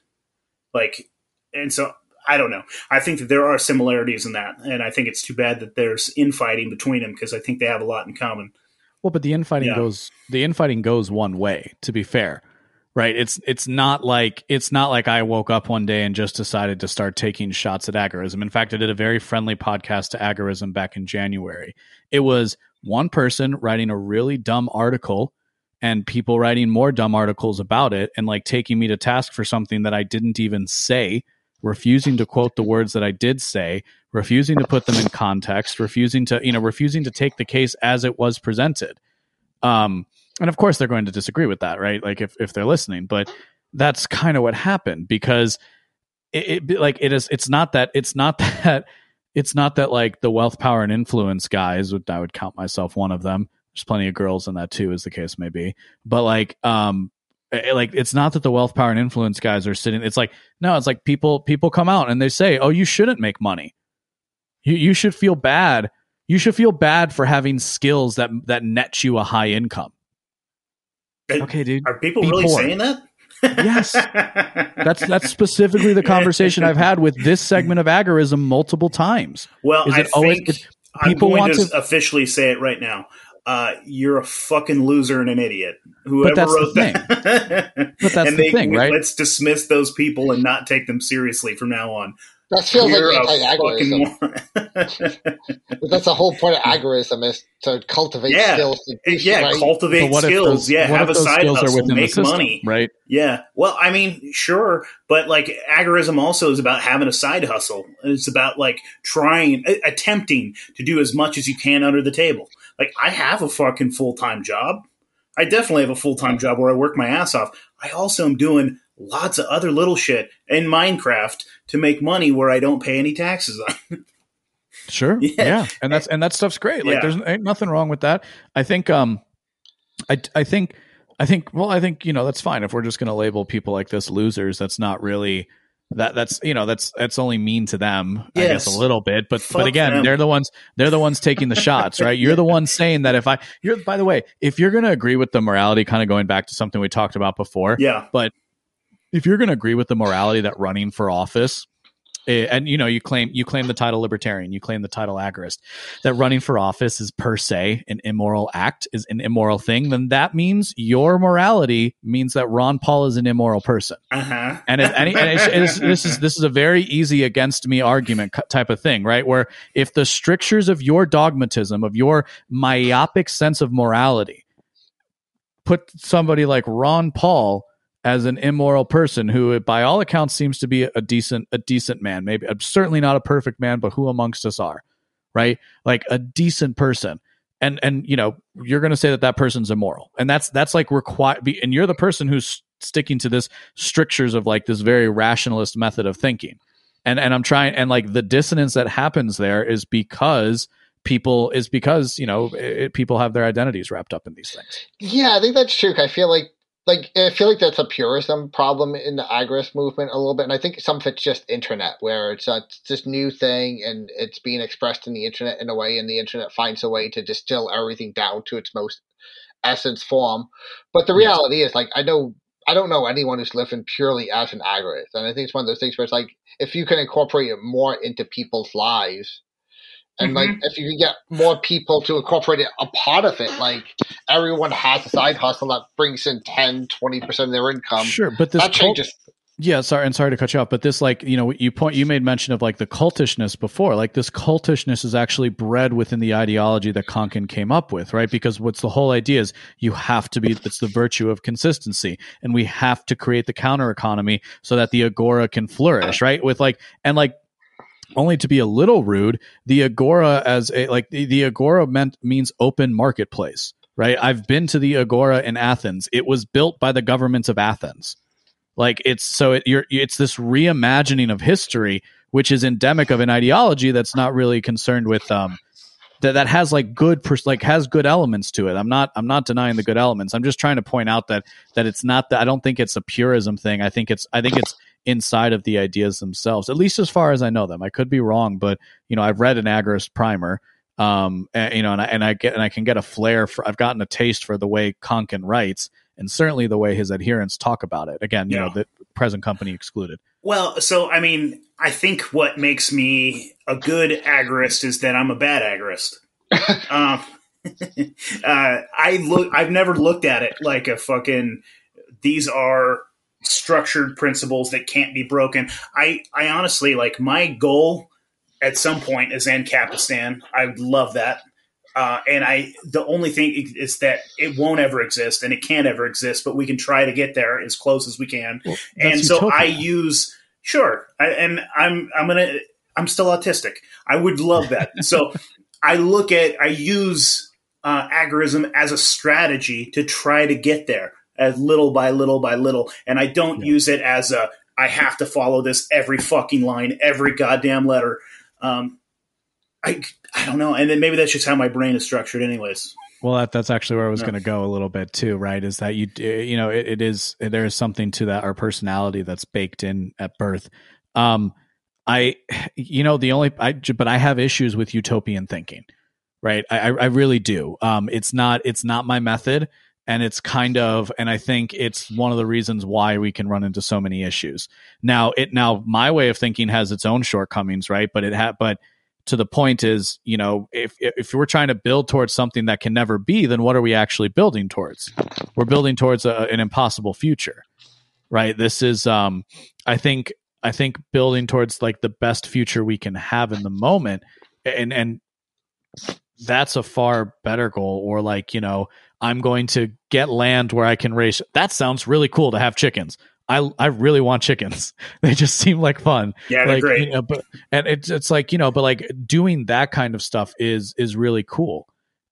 like. And so I don't know. I think that there are similarities in that, and I think it's too bad that there's infighting between them because I think they have a lot in common. Well, but the infighting yeah. goes the infighting goes one way. To be fair, right? It's it's not like it's not like I woke up one day and just decided to start taking shots at agorism. In fact, I did a very friendly podcast to agorism back in January. It was one person writing a really dumb article and people writing more dumb articles about it and like taking me to task for something that I didn't even say, refusing to quote the words that I did say, refusing to put them in context, refusing to, you know, refusing to take the case as it was presented. Um, and of course they're going to disagree with that right? Like if, if they're listening but that's kind of what happened because it, it, like it is it's not that it's not that it's not that like the wealth power and influence guys would i would count myself one of them. There's plenty of girls in that too as the case may be. But like um it, like it's not that the wealth power and influence guys are sitting it's like no it's like people people come out and they say oh you shouldn't make money. You you should feel bad. You should feel bad for having skills that that net you a high income Okay, dude. Are people really poor. saying that? yes, that's that's specifically the conversation I've had with this segment of agorism multiple times. Well, Is I it always, think people want to, to officially say it right now. Uh, you're a fucking loser and an idiot. Whoever wrote that. but that's the they, thing, right? Let's dismiss those people and not take them seriously from now on. That feels You're like anti-agorism. that's the whole point of agorism is to cultivate yeah. skills. To yeah, right? cultivate skills. Those, yeah, have a side hustle, make system, money. Right. Yeah. Well, I mean, sure, but like agorism also is about having a side hustle. It's about like trying, attempting to do as much as you can under the table. Like I have a fucking full time job. I definitely have a full time job where I work my ass off. I also am doing lots of other little shit in Minecraft to make money where I don't pay any taxes on. sure. Yeah. yeah. And that's and that stuff's great. Like yeah. there's ain't nothing wrong with that. I think um I I think I think well I think you know that's fine if we're just going to label people like this losers that's not really that that's you know that's that's only mean to them yes. i guess a little bit but Fuck but again them. they're the ones they're the ones taking the shots right you're the one saying that if i you're by the way if you're going to agree with the morality kind of going back to something we talked about before yeah but if you're going to agree with the morality that running for office eh, and you know you claim you claim the title libertarian you claim the title agorist that running for office is per se an immoral act is an immoral thing then that means your morality means that ron paul is an immoral person uh-huh. and, it, and, and it's, it's, this is this is a very easy against me argument type of thing right where if the strictures of your dogmatism of your myopic sense of morality put somebody like ron paul as an immoral person who by all accounts seems to be a decent a decent man maybe uh, certainly not a perfect man but who amongst us are right? Like a decent person. And and you know you're going to say that that person's immoral. And that's that's like required and you're the person who's sticking to this strictures of like this very rationalist method of thinking. And and i'm trying and like the dissonance that happens there is because people is because you know it, people have their identities wrapped up in these things. Yeah i think that's true. I feel like like I feel like that's a purism problem in the agorist movement a little bit, and I think some of it's just internet, where it's, a, it's this new thing and it's being expressed in the internet in a way, and the internet finds a way to distill everything down to its most essence form. But the reality is, like, I know I don't know anyone who's living purely as an agorist, and I think it's one of those things where it's like if you can incorporate it more into people's lives, and mm-hmm. like, if you can get more people to incorporate it, a part of it, like everyone has a side hustle that brings in 10, 20% of their income. Sure. But this that changes. yeah, sorry, and sorry to cut you off, but this, like, you know, you point, you made mention of like the cultishness before. Like, this cultishness is actually bred within the ideology that Konkin came up with, right? Because what's the whole idea is you have to be, it's the virtue of consistency, and we have to create the counter economy so that the agora can flourish, right? With like, and like, only to be a little rude, the agora as a like the, the agora meant means open marketplace, right? I've been to the agora in Athens. It was built by the governments of Athens. Like it's so it, you're it's this reimagining of history, which is endemic of an ideology that's not really concerned with um that that has like good pers- like has good elements to it. I'm not I'm not denying the good elements. I'm just trying to point out that that it's not that I don't think it's a purism thing. I think it's I think it's inside of the ideas themselves. At least as far as I know them. I could be wrong, but you know I've read an agorist primer. Um, and, you know, and I, and I get and I can get a flair for. I've gotten a taste for the way Konkin writes, and certainly the way his adherents talk about it. Again, you Yeah. know, the present company excluded. Well, so I mean, I think what makes me a good agorist is that I'm a bad agorist. um, uh, I look. I've never looked at it like a fucking. These are structured principles that can't be broken. I, I honestly like my goal at some point is Ancapistan. I would love that. Uh, and I, the only thing is that it won't ever exist and it can't ever exist, but we can try to get there as close as we can Well, and so utopia. I use sure, I, and I'm I'm gonna I'm still autistic. I would love that. so I look at I use uh, agorism as a strategy to try to get there, as little by little by little, and I don't Yeah. use it as a I have to follow this every fucking line, every goddamn letter. Um, I I don't know, and then maybe that's just how my brain is structured, anyways. Well, that, that's actually where I was Yeah. going to go a little bit too, right? Is that you, you know, it, it is there is something to that our personality that's baked in at birth. Um, I, you know, the only I, but I have issues with utopian thinking, right? I, I I really do. Um, it's not it's not my method, and it's kind of, and I think it's one of the reasons why we can run into so many issues. Now, it now my way of thinking has its own shortcomings, right? But it had, but to the point is, you know, if if we're trying to build towards something that can never be, then what are we actually building towards? We're building towards a, an impossible future, right? This is, um, I think, I think building towards like the best future we can have in the moment, and and that's a far better goal. Or like, you know, I'm going to get land where I can raise. That sounds really cool to have chickens. I I really want chickens. They just seem like fun Yeah, they're like great. you know, but and it's it's like you know but like doing that kind of stuff is is really cool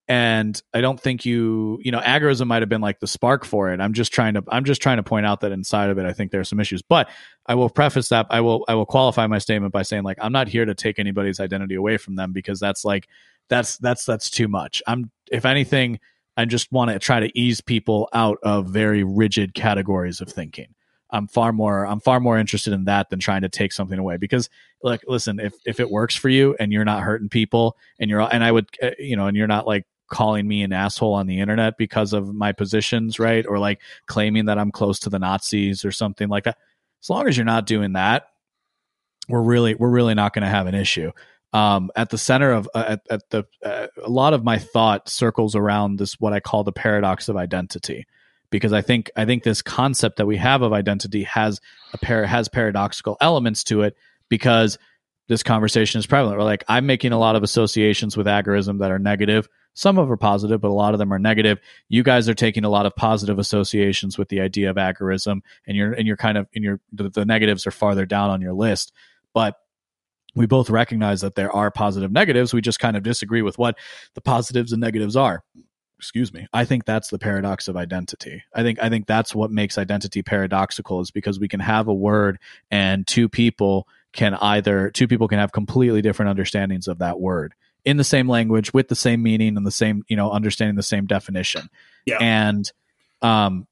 and i don't think you you know agorism might have been like the spark for it i'm just trying to i'm just trying to point out that inside of it i think there are some issues but i will preface that i will i will qualify my statement by saying like i'm not here to take anybody's identity away from them because that's like that's that's that's too much i'm if anything i just want to try to ease people out of very rigid categories of thinking. I'm far more I'm far more interested in that than trying to take something away because like listen if if it works for you and you're not hurting people and you're and I would uh, you know and you're not like calling me an asshole on the internet because of my positions right? Or like claiming that I'm close to the Nazis or something like that. As long as you're not doing that we're really we're really not going to have an issue um, at the center of uh, at, at the uh, a lot of my thought circles around this what I call the paradox of identity because I think I think this concept that we have of identity has a pair has paradoxical elements to it because this conversation is prevalent. We're like I'm making a lot of associations with agorism that are negative. Some of them are positive, but a lot of them are negative. You guys are taking a lot of positive associations with the idea of agorism, and you're and you're kind of and you're the, the negatives are farther down on your list. But we both recognize that there are positive negatives. We just kind of disagree with what the positives and negatives are excuse me i think that's the paradox of identity i think i think that's what makes identity paradoxical is because we can have a word and two people can either two people can have completely different understandings of that word in the same language with the same meaning and the same you know understanding the same definition Yeah. and um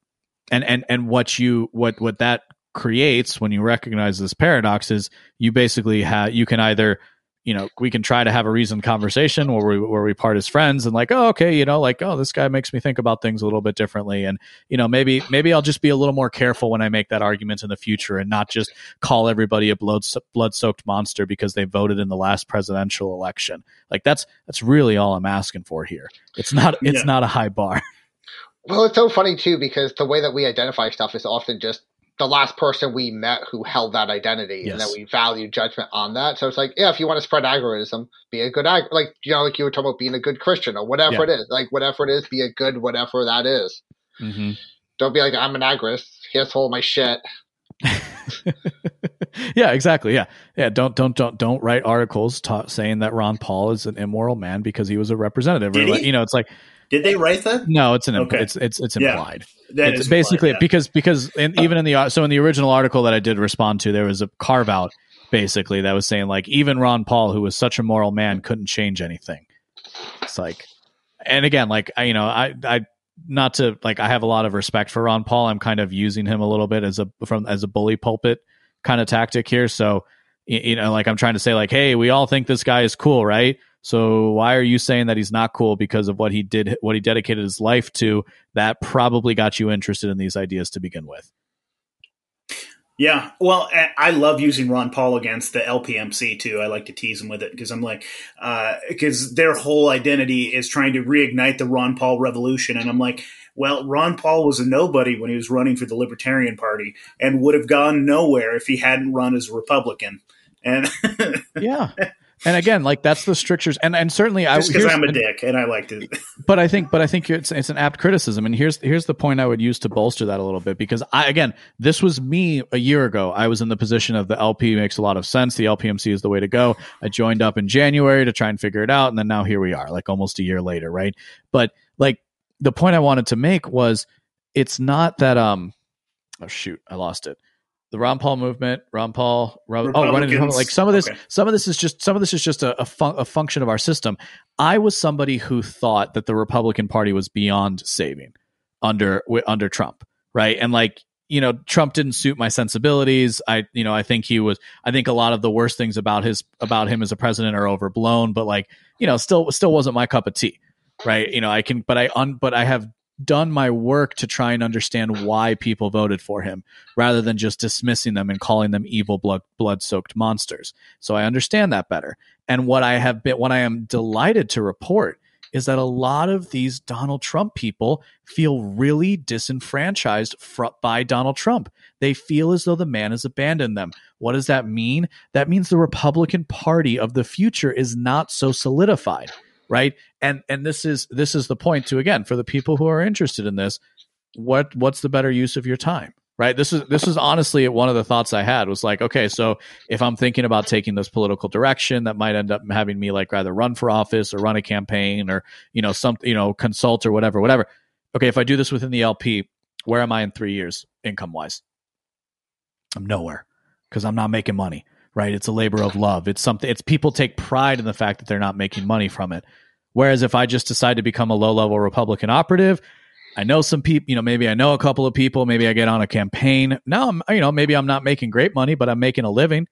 and and and what you what what that creates when you recognize this paradox is you basically have you can either you know we can try to have a reasoned conversation where we where we part as friends and like oh okay you know like oh this guy makes me think about things a little bit differently. And you know maybe maybe I'll just be a little more careful when I make that argument in the future and not just call everybody a blood blood soaked monster because they voted in the last presidential election. Like that's that's really all I'm asking for here. It's not it's Yeah. not a high bar. Well, it's so funny too because the way that we identify stuff is often just the last person we met who held that identity, and Yes. that we value judgment on that. So it's like, yeah, if you want to spread agorism, be a good ag, like you know, like you were talking about being a good Christian or whatever Yeah. it is, like whatever it is, be a good whatever that is. mm-hmm. Don't be like I'm an agorist. Here's all my shit. yeah, exactly. Yeah, yeah. Don't don't don't don't write articles ta- saying that Ron Paul is an immoral man because he was a representative. Did or he? you know, it's like Did they write that? no, it's an imp- Okay. it's it's it's Yeah. implied. That it's basically implied, yeah. because because in, uh. even in the uh, so in the original article that I did respond to, there was a carve out basically that was saying like even Ron Paul, who was such a moral man, couldn't change anything. It's like, and again, like I, you know, I, I, not to like, I have a lot of respect for Ron Paul. I'm kind of using him a little bit as a from as a bully pulpit kind of tactic here. So, you know, like I'm trying to say, like, hey, we all think this guy is cool, right? So why are you saying that he's not cool because of what he did, what he dedicated his life to? That probably got you interested in these ideas to begin with. Yeah, well, I love using Ron Paul against the LPMC too. I like to tease him with it because I'm like, because uh, their whole identity is trying to reignite the Ron Paul revolution, and I'm like, well, Ron Paul was a nobody when he was running for the Libertarian Party, and would have gone nowhere if he hadn't run as a Republican. And yeah, and again, like that's the strictures, and and certainly just because I'm a dick and I liked it. but I think, but I think it's it's an apt criticism, and here's here's the point I would use to bolster that a little bit because I again, this was me a year ago. I was in the position of the LP makes a lot of sense. The LPMC is the way to go. I joined up in January to try and figure it out, and then now here we are, like almost a year later, right? But like the point I wanted to make was, it's not that um, oh shoot, I lost it the Ron Paul movement, Ron Paul, Ron, oh, running like some of this, okay. some of this is just some of this is just a, a, fun, a, function of our system. I was somebody who thought that the Republican Party was beyond saving under under Trump, right? And like you know, Trump didn't suit my sensibilities. I you know, I think he was. I think a lot of the worst things about his about him as a president are overblown, but like you know, still still wasn't my cup of tea, right? You know, I can, but I un, but I have done my work to try and understand why people voted for him rather than just dismissing them and calling them evil blood blood soaked monsters. So I understand that better. And what I have been what I am delighted to report is that a lot of these Donald Trump people feel really disenfranchised fr- by Donald Trump. They feel as though the man has abandoned them. What does that mean? That means the Republican Party of the future is not so solidified right? And and this is this is the point to again for the people who are interested in this what what's the better use of your time right? This is this is honestly one of the thoughts i had was like okay so if i'm thinking about taking this political direction that might end up having me like either run for office or run a campaign or you know some you know consult or whatever whatever. Okay if i do this within the lp where am i in three years income wise i'm nowhere because i'm not making money right? It's a labor of love. It's something, it's people take pride in the fact that they're not making money from it. Whereas if I just decide to become a low level Republican operative, I know some people, you know, maybe I know a couple of people, maybe I get on a campaign. Now I'm, you know, maybe I'm not making great money, but I'm making a living.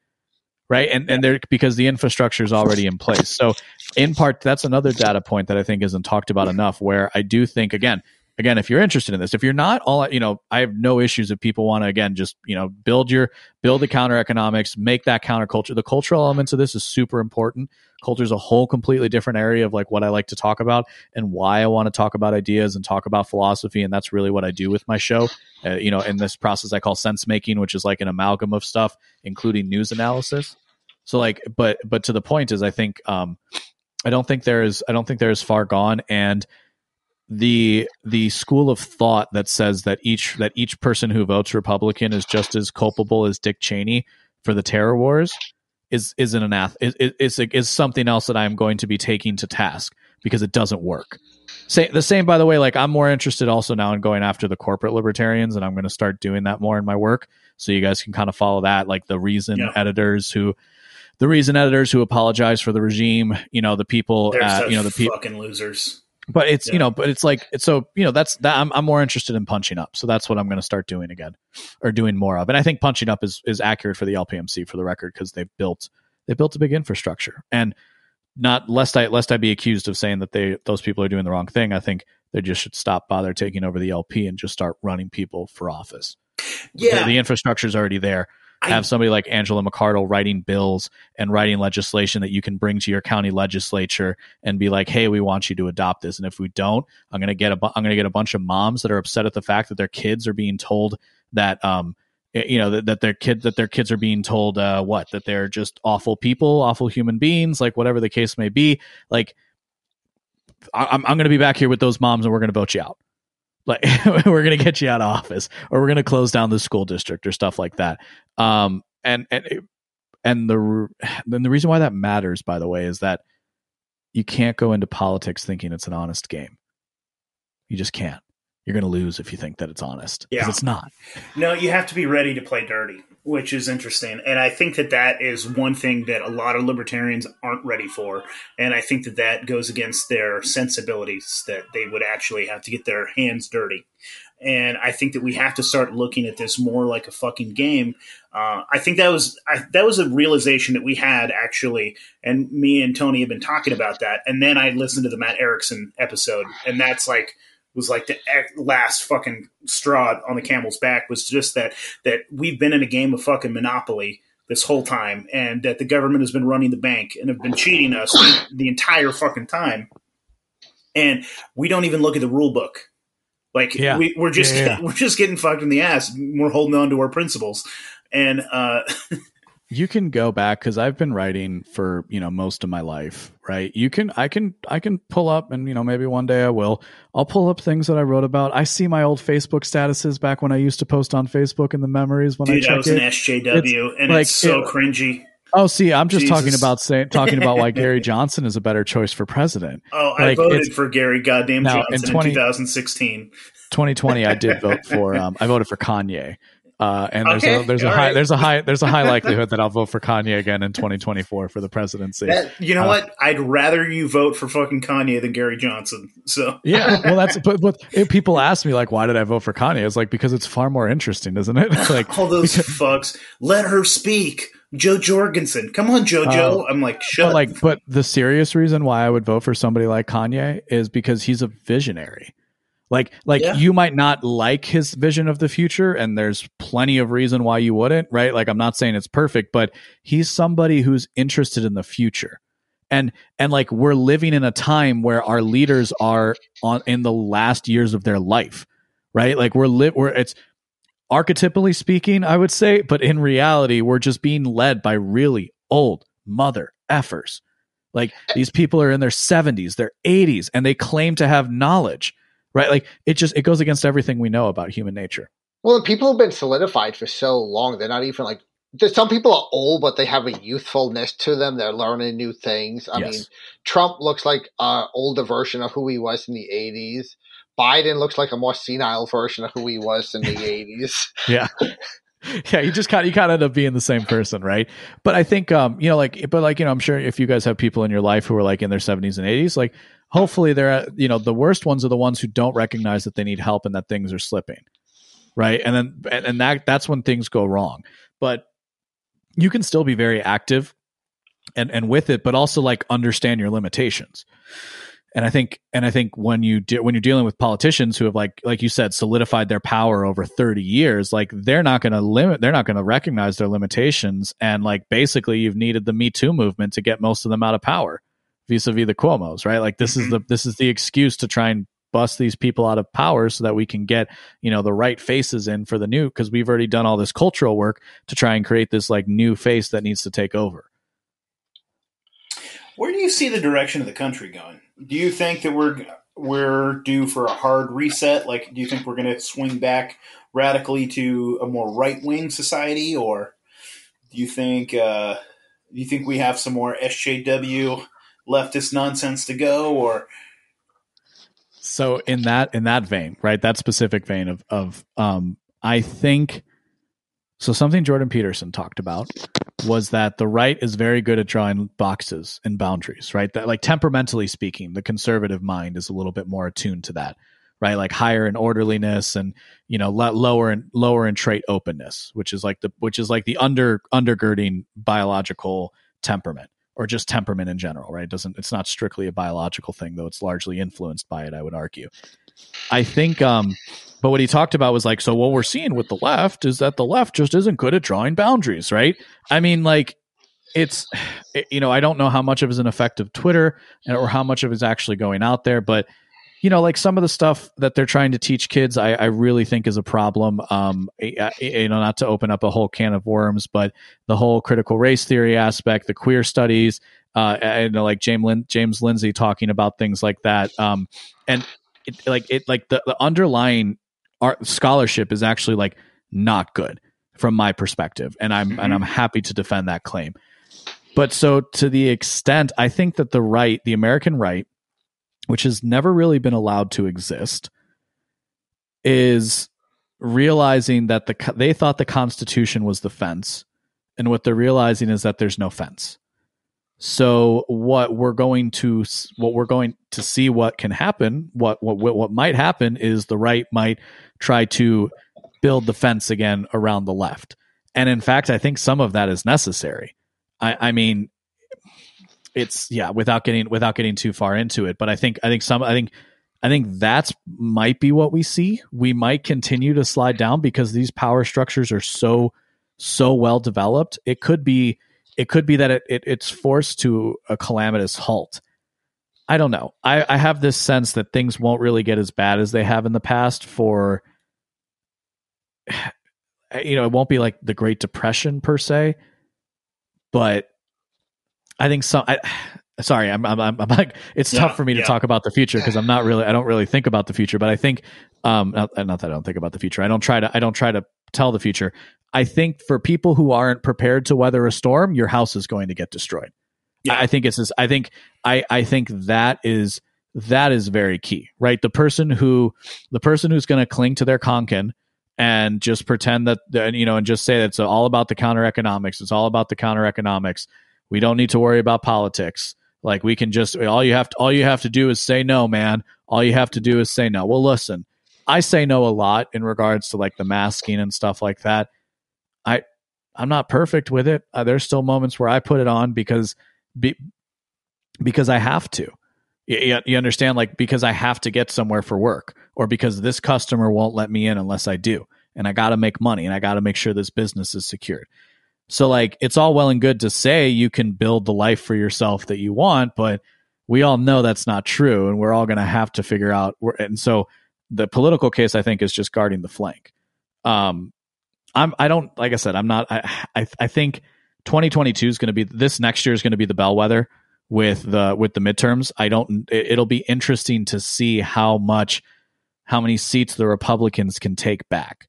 Right. And, and they're because the infrastructure is already in place. So in part, that's another data point that I think isn't talked about enough where I do think, again, again, if you're interested in this, if you're not, all you know, I have no issues if people want to again just you know build your build the counter economics, make that counterculture. The cultural elements of this is super important. Culture is a whole completely different area of like what I like to talk about and why I want to talk about ideas and talk about philosophy, and that's really what I do with my show. Uh, you know, in this process I call sense making, which is like an amalgam of stuff, including news analysis. So like, but but to the point is, I think um, I don't think there is I don't think there is far gone and the the school of thought that says that each that each person who votes Republican is just as culpable as Dick Cheney for the terror wars is is an anath is is, is something else that I'm going to be taking to task because it doesn't work. Say the same by the way. Like I'm more interested also now in going after the corporate libertarians, and I'm going to start doing that more in my work. So you guys can kind of follow that, like the reason yeah. editors who the reason editors who apologize for the regime, you know, the people, at, you know, the people fucking losers but it's yeah. you know but it's like it's so you know that's that I'm, I'm more interested in punching up. So that's what i'm going to start doing again or doing more of. And i think punching up is is accurate for the lpmc for the record because they've built they built a big infrastructure. And not lest i lest i be accused of saying that they those people are doing the wrong thing i think they just should stop bother taking over the lp and just start running people for office. Yeah. The, the infrastructure is already there have somebody like Angela McArdle writing bills and writing legislation that you can bring to your county legislature and be like, "Hey, we want you to adopt this." And if we don't, I'm to get a bu- I'm to get a bunch of moms that are upset at the fact that their kids are being told that um you know that, that their kid that their kids are being told uh what that they're just awful people, awful human beings, like whatever the case may be. Like I'm I'm going to be back here with those moms and we're to vote you out like we're going to get you out of office or we're going to close down the school district or stuff like that um and and and the then the reason why that matters by the way is that you can't go into politics thinking it's an honest game you just can't you're going to lose if you think that it's honest because Yeah. it's not. No, you have to be ready to play dirty, which is interesting. And I think that that is one thing that a lot of libertarians aren't ready for. And I think that that goes against their sensibilities that they would actually have to get their hands dirty. And I think that we have to start looking at this more like a fucking game. Uh, I think that was I, that was a realization that we had actually, and me and Tony have been talking about that. And then I listened to the Matt Erickson episode, and that's like was like the last fucking straw on the camel's back was just that that we've been in a game of fucking monopoly this whole time and that the government has been running the bank and have been cheating us the, entire fucking time and we don't even look at the rule book like Yeah. we, we're just Yeah, yeah. we're just getting fucked in the ass we're holding on to our principles and uh you can go back because I've been writing for you know most of my life, right? You can I can I can pull up and you know maybe one day I will. I'll pull up things that I wrote about. I see my old Facebook statuses back when I used to post on Facebook and the memories when dude I i was check an it. sjw and like, it's so it- cringy Oh, see, I'm just talking about saying talking about why Gary Johnson is a better choice for president. oh i voted for gary goddamn Now, johnson in, 20 2016 2020, I did vote for. Um, I voted for Kanye. Uh, and there's Okay, a there's a all high right. there's a high there's a high likelihood that I'll vote for Kanye again in 2024 for the presidency. That, you know Uh, what? I'd rather you vote for fucking Kanye than Gary Johnson. So Yeah, well, that's but, but if people ask me like, why did I vote for Kanye? It's like because it's far more interesting, isn't it? like, all those fucks. Let her speak. Jo Jorgensen. Come on, JoJo. Uh, I'm like, shut but like, but the serious reason why I would vote for somebody like Kanye is because he's a visionary. Like, like Yeah. you might not like his vision of the future, and there's plenty of reason why you wouldn't, right? Like, I'm not saying it's perfect, but he's somebody who's interested in the future. And and like we're living in a time where our leaders are on in the last years of their life, right? Like we're li- we're it's archetypally speaking, I would say, but in reality, we're just being led by really old mother effers. Like eh. these people are in their 70s, their 80s, and they claim to have knowledge, right? Like it just it goes against everything we know about human nature. Well, people have been solidified for so long. They're not even like. There's some people are old, but they have a youthfulness to them. They're learning new things. I Yes. mean, Trump looks like an older version of who he was in the '80s. Biden looks like a more senile version of who he was in the '80s. Yeah. Yeah, you just kind of you kind of end up being the same person, right? But I think um, you know, like but like, you know, I'm sure if you guys have people in your life who are like in their 70s and 80s, like hopefully they're you know, the worst ones are the ones who don't recognize that they need help and that things are slipping. Right? And then and, and that that's when things go wrong. But you can still be very active and and with it, but also like understand your limitations. And I think and I think when you de- when you're dealing with politicians who have like like you said solidified their power over 30 years, like they're not going to limit they're not going to recognize their limitations and like basically you've needed the Me Too movement to get most of them out of power vis-a-vis the Cuomo's, right? Like this is the this is the excuse to try and bust these people out of power so that we can get, you know, the right faces in for the new because we've already done all this cultural work to try and create this like new face that needs to take over. Where do you see the direction of the country going? Do you think that we're we're due for a hard reset? Like, do you think we're going to swing back radically to a more right wing society, or do you think uh, do you think we have some more SJW leftist nonsense to go? Or so in that in that vein right that specific vein of of um i think so something jordan peterson talked about was that the right is very good at drawing boxes and boundaries right that like temperamentally speaking the conservative mind is a little bit more attuned to that right like higher in orderliness and you know lo- lower in lower in trait openness which is like the which is like the under undergirding biological temperament or just temperament in general, right? It doesn't it's not strictly a biological thing, though it's largely influenced by it, I would argue. I think um but what he talked about was like so what we're seeing with the left is that the left just isn't good at drawing boundaries, right? I mean like it's it- you know, I don't know how much of it is an effect of Twitter or how much of it is actually going out there, but you know, like some of the stuff that they're trying to teach kids, I, I really think is a problem. Um, I- I- you know, not to open up a whole can of worms, but the whole critical race theory aspect, the queer studies, uh, know, like James Lin- James Lindsay talking about things like that, um, and it, like it, like the, the underlying art scholarship is actually like not good from my perspective, and I'm and I'm happy to defend that claim. But so to the extent, I think that the right, the American right, which has never really been allowed to exist, is realizing that the they thought the Constitution was the fence, and what they're realizing is that there's no fence. So what we're going to what we're going to see what can happen, what what what might happen is the right might try to build the fence again around the left. And in fact, I think some of that is necessary. I, I mean, it's yeah, without getting without getting too far into it, but I think I think some I think I think that's might be what we see. We might continue to slide down because these power structures are so so well developed. It could be it could be that it, it it's forced to a calamitous halt. I don't know. I, I have this sense that things won't really get as bad as they have in the past for you know, it won't be like the Great Depression per se, but I think some. I, sorry, I'm, I'm, I'm, like, it's yeah, tough for me to yeah. talk about the future because I'm not really, I don't really think about the future. But I think, um, not, not that I don't think about the future. I don't try to, I don't try to tell the future. I think for people who aren't prepared to weather a storm, your house is going to get destroyed. Yeah. I think it's this. I think I, I think that is that is very key, right? The person who, the person who's going to cling to their Konkin and just pretend that you know and just say that it's all about the counter economics it's all about the counter economics we don't need to worry about politics. Like we can just all you have to all you have to do is say no man. All you have to do is say no. Well listen i say no a lot in regards to like the masking and stuff like that. I i'm not perfect with it. Uh, there's still moments where i put it on because be, because i have to. You, you understand? Like because i have to get somewhere for work or because this customer won't let me in unless I do. And I got to make money and I got to make sure this business is secured. So, like, it's all well and good to say you can build the life for yourself that you want, but we all know that's not true. And we're all going to have to figure out. And so, the political case, I think, is just guarding the flank. Um, I'm, I don't, like I said, I'm not, I, I, I think 2022 is going to be, this next year is going to be the bellwether with the, with the midterms. I don't, it'll be interesting to see how much how many seats the Republicans can take back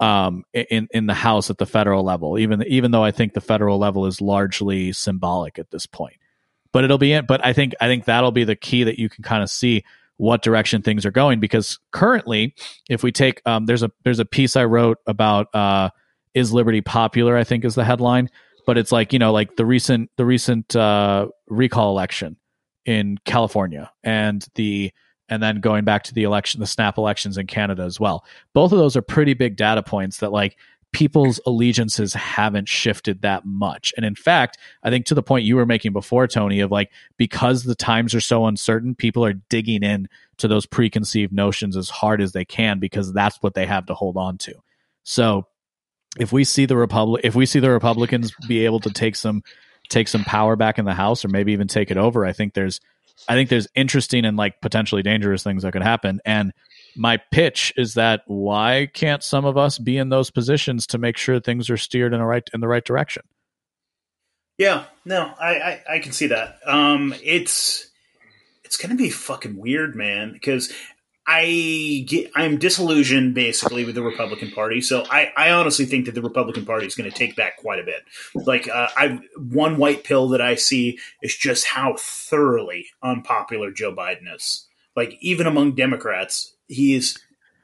um, in in the House at the federal level. Even even though I think the federal level is largely symbolic at this point, but it'll be. it. But I think I think that'll be the key that you can kind of see what direction things are going because currently, if we take um, there's a there's a piece I wrote about uh, is liberty popular? I think is the headline, but it's like you know like the recent the recent uh, recall election in California and the and then going back to the election, the snap elections in Canada as well. Both of those are pretty big data points that like people's allegiances haven't shifted that much. And in fact, I think to the point you were making before, Tony, of like because the times are so uncertain, people are digging in to those preconceived notions as hard as they can because that's what they have to hold on to. So if we see the republic if we see the Republicans be able to take some take some power back in the House or maybe even take it over, I think there's I think there's interesting and like potentially dangerous things that could happen. And my pitch is that why can't some of us be in those positions to make sure things are steered in the right in the right direction? Yeah, no, I I, I can see that. Um, it's it's gonna be fucking weird, man, because I get, I'm disillusioned basically with the Republican Party. So I, I honestly think that the Republican Party is going to take back quite a bit. Like uh, I one white pill that I see is just how thoroughly unpopular Joe Biden is. Like even among Democrats, he is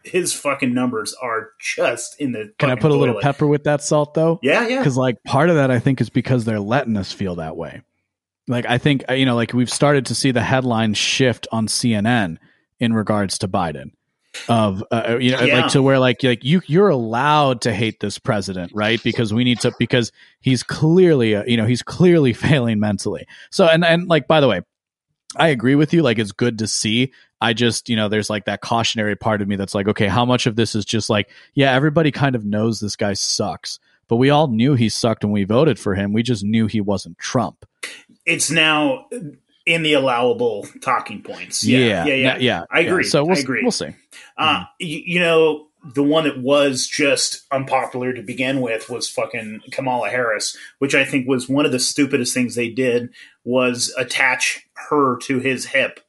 his fucking numbers are just in the. Can I put a little pepper with that salt though? Yeah, yeah. Because like part of that, I think, is because they're letting us feel that way. Like I think you know, like we've started to see the headlines shift on CNN in regards to Biden of uh, uh, you know yeah. like to where like like you you're allowed to hate this president right? Because we need to because he's clearly uh, you know he's clearly failing mentally. So and and like by the way I agree with you. Like it's good to see. I just you know there's like that cautionary part of me that's like okay how much of this is just like yeah everybody kind of knows this guy sucks but we all knew he sucked when we voted for him. We just knew he wasn't Trump. It's now in the allowable talking points. Yeah, yeah, yeah. yeah. yeah I agree. Yeah. So we'll, I agree. We'll see. Uh, mm-hmm. you, you, know, the one that was just unpopular to begin with was fucking Kamala Harris, which I think was one of the stupidest things they did was attach her to his hip.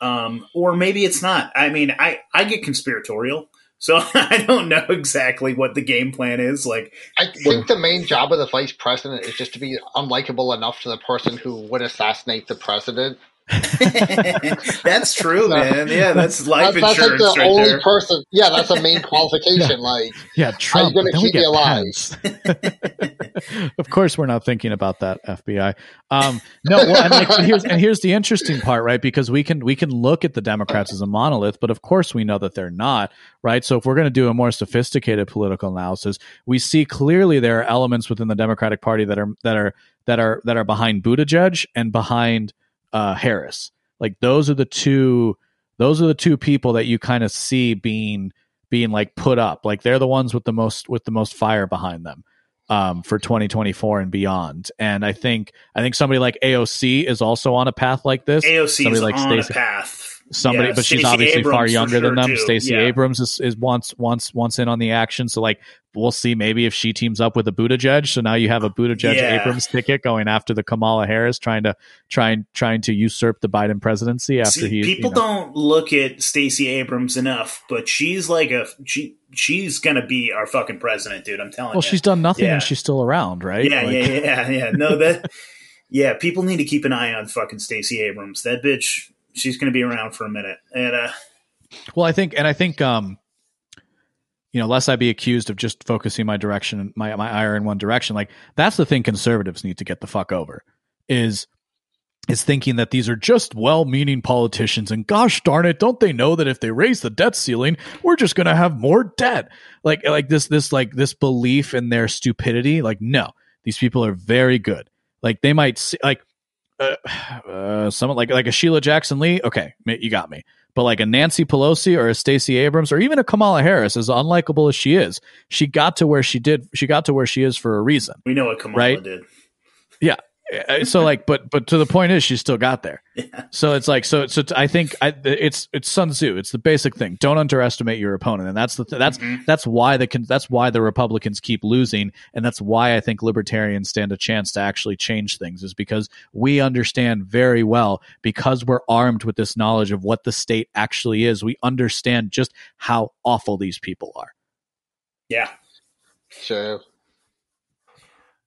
Um, or maybe it's not. I mean, I, I get conspiratorial. So I don't know exactly what the game plan is. Like, I think the main job of the vice president is just to be unlikable enough to the person who would assassinate the president that's true, man. Yeah, that's life that's, insurance that's like the right only there. person. Yeah, that's a main qualification. Like, Yeah, Trump. then we keep me alive? Of course, we're not thinking about that, FBI. Um, no, well, and, like, here's and here's the interesting part, right? Because we can we can look at the Democrats as a monolith, but of course we know that they're not, right? So if we're going to do a more sophisticated political analysis, we see clearly there are elements within the Democratic Party that are that are that are that are behind Buttigieg and behind uh, Harris. Like those are the two those are the two people that you kind of see being being like put up like they're the ones with the most with the most fire behind them um, for 2024 and beyond and i think i think somebody like aoc is also on a path like this AOC somebody is like on Stacey- a path. Somebody Yeah, but she's obviously far Abrams for younger than them stacey Yeah. abrams is, is once once once in on the action so like we'll see maybe if she teams up with a Buttigieg. So now you have a Buttigieg Yeah. Abrams ticket going after the Kamala Harris, trying to trying trying to usurp the Biden presidency after See, he. people you know- don't look at Stacey Abrams enough, but she's like a she. She's gonna be our fucking president, dude. I'm telling Well, you. Well, she's done nothing Yeah. and she's still around, right? yeah, Like- yeah, yeah, yeah. No, that. Yeah, people need to keep an eye on fucking Stacey Abrams. That bitch, she's gonna be around for a minute. And uh, Well, I think, and I think, um, you know, lest I be accused of just focusing my direction, my my ire in one direction. Like that's the thing conservatives need to get the fuck over is is thinking that these are just well-meaning politicians and gosh darn it don't they know that if they raise the debt ceiling we're just going to have more debt like like this this like this belief in their stupidity like no these people are very good like they might see, like uh, uh someone like like a Sheila Jackson Lee okay you got me but like a Nancy Pelosi or a Stacey Abrams or even a Kamala Harris as unlikable as she is she got to where she did she got to where she is for a reason we know what Kamala Right. did. uh, so like but but to the point is she still got there. So it's like so so t- i think I, it's it's sun tzu. It's the basic thing. Don't underestimate your opponent. And that's the th- that's Mhm. that's why the con- that's why the republicans keep losing. And that's why i think libertarians stand a chance to actually change things is because we understand very well because we're armed with this knowledge of what the state actually is we understand just how awful these people are. Yeah, Sure.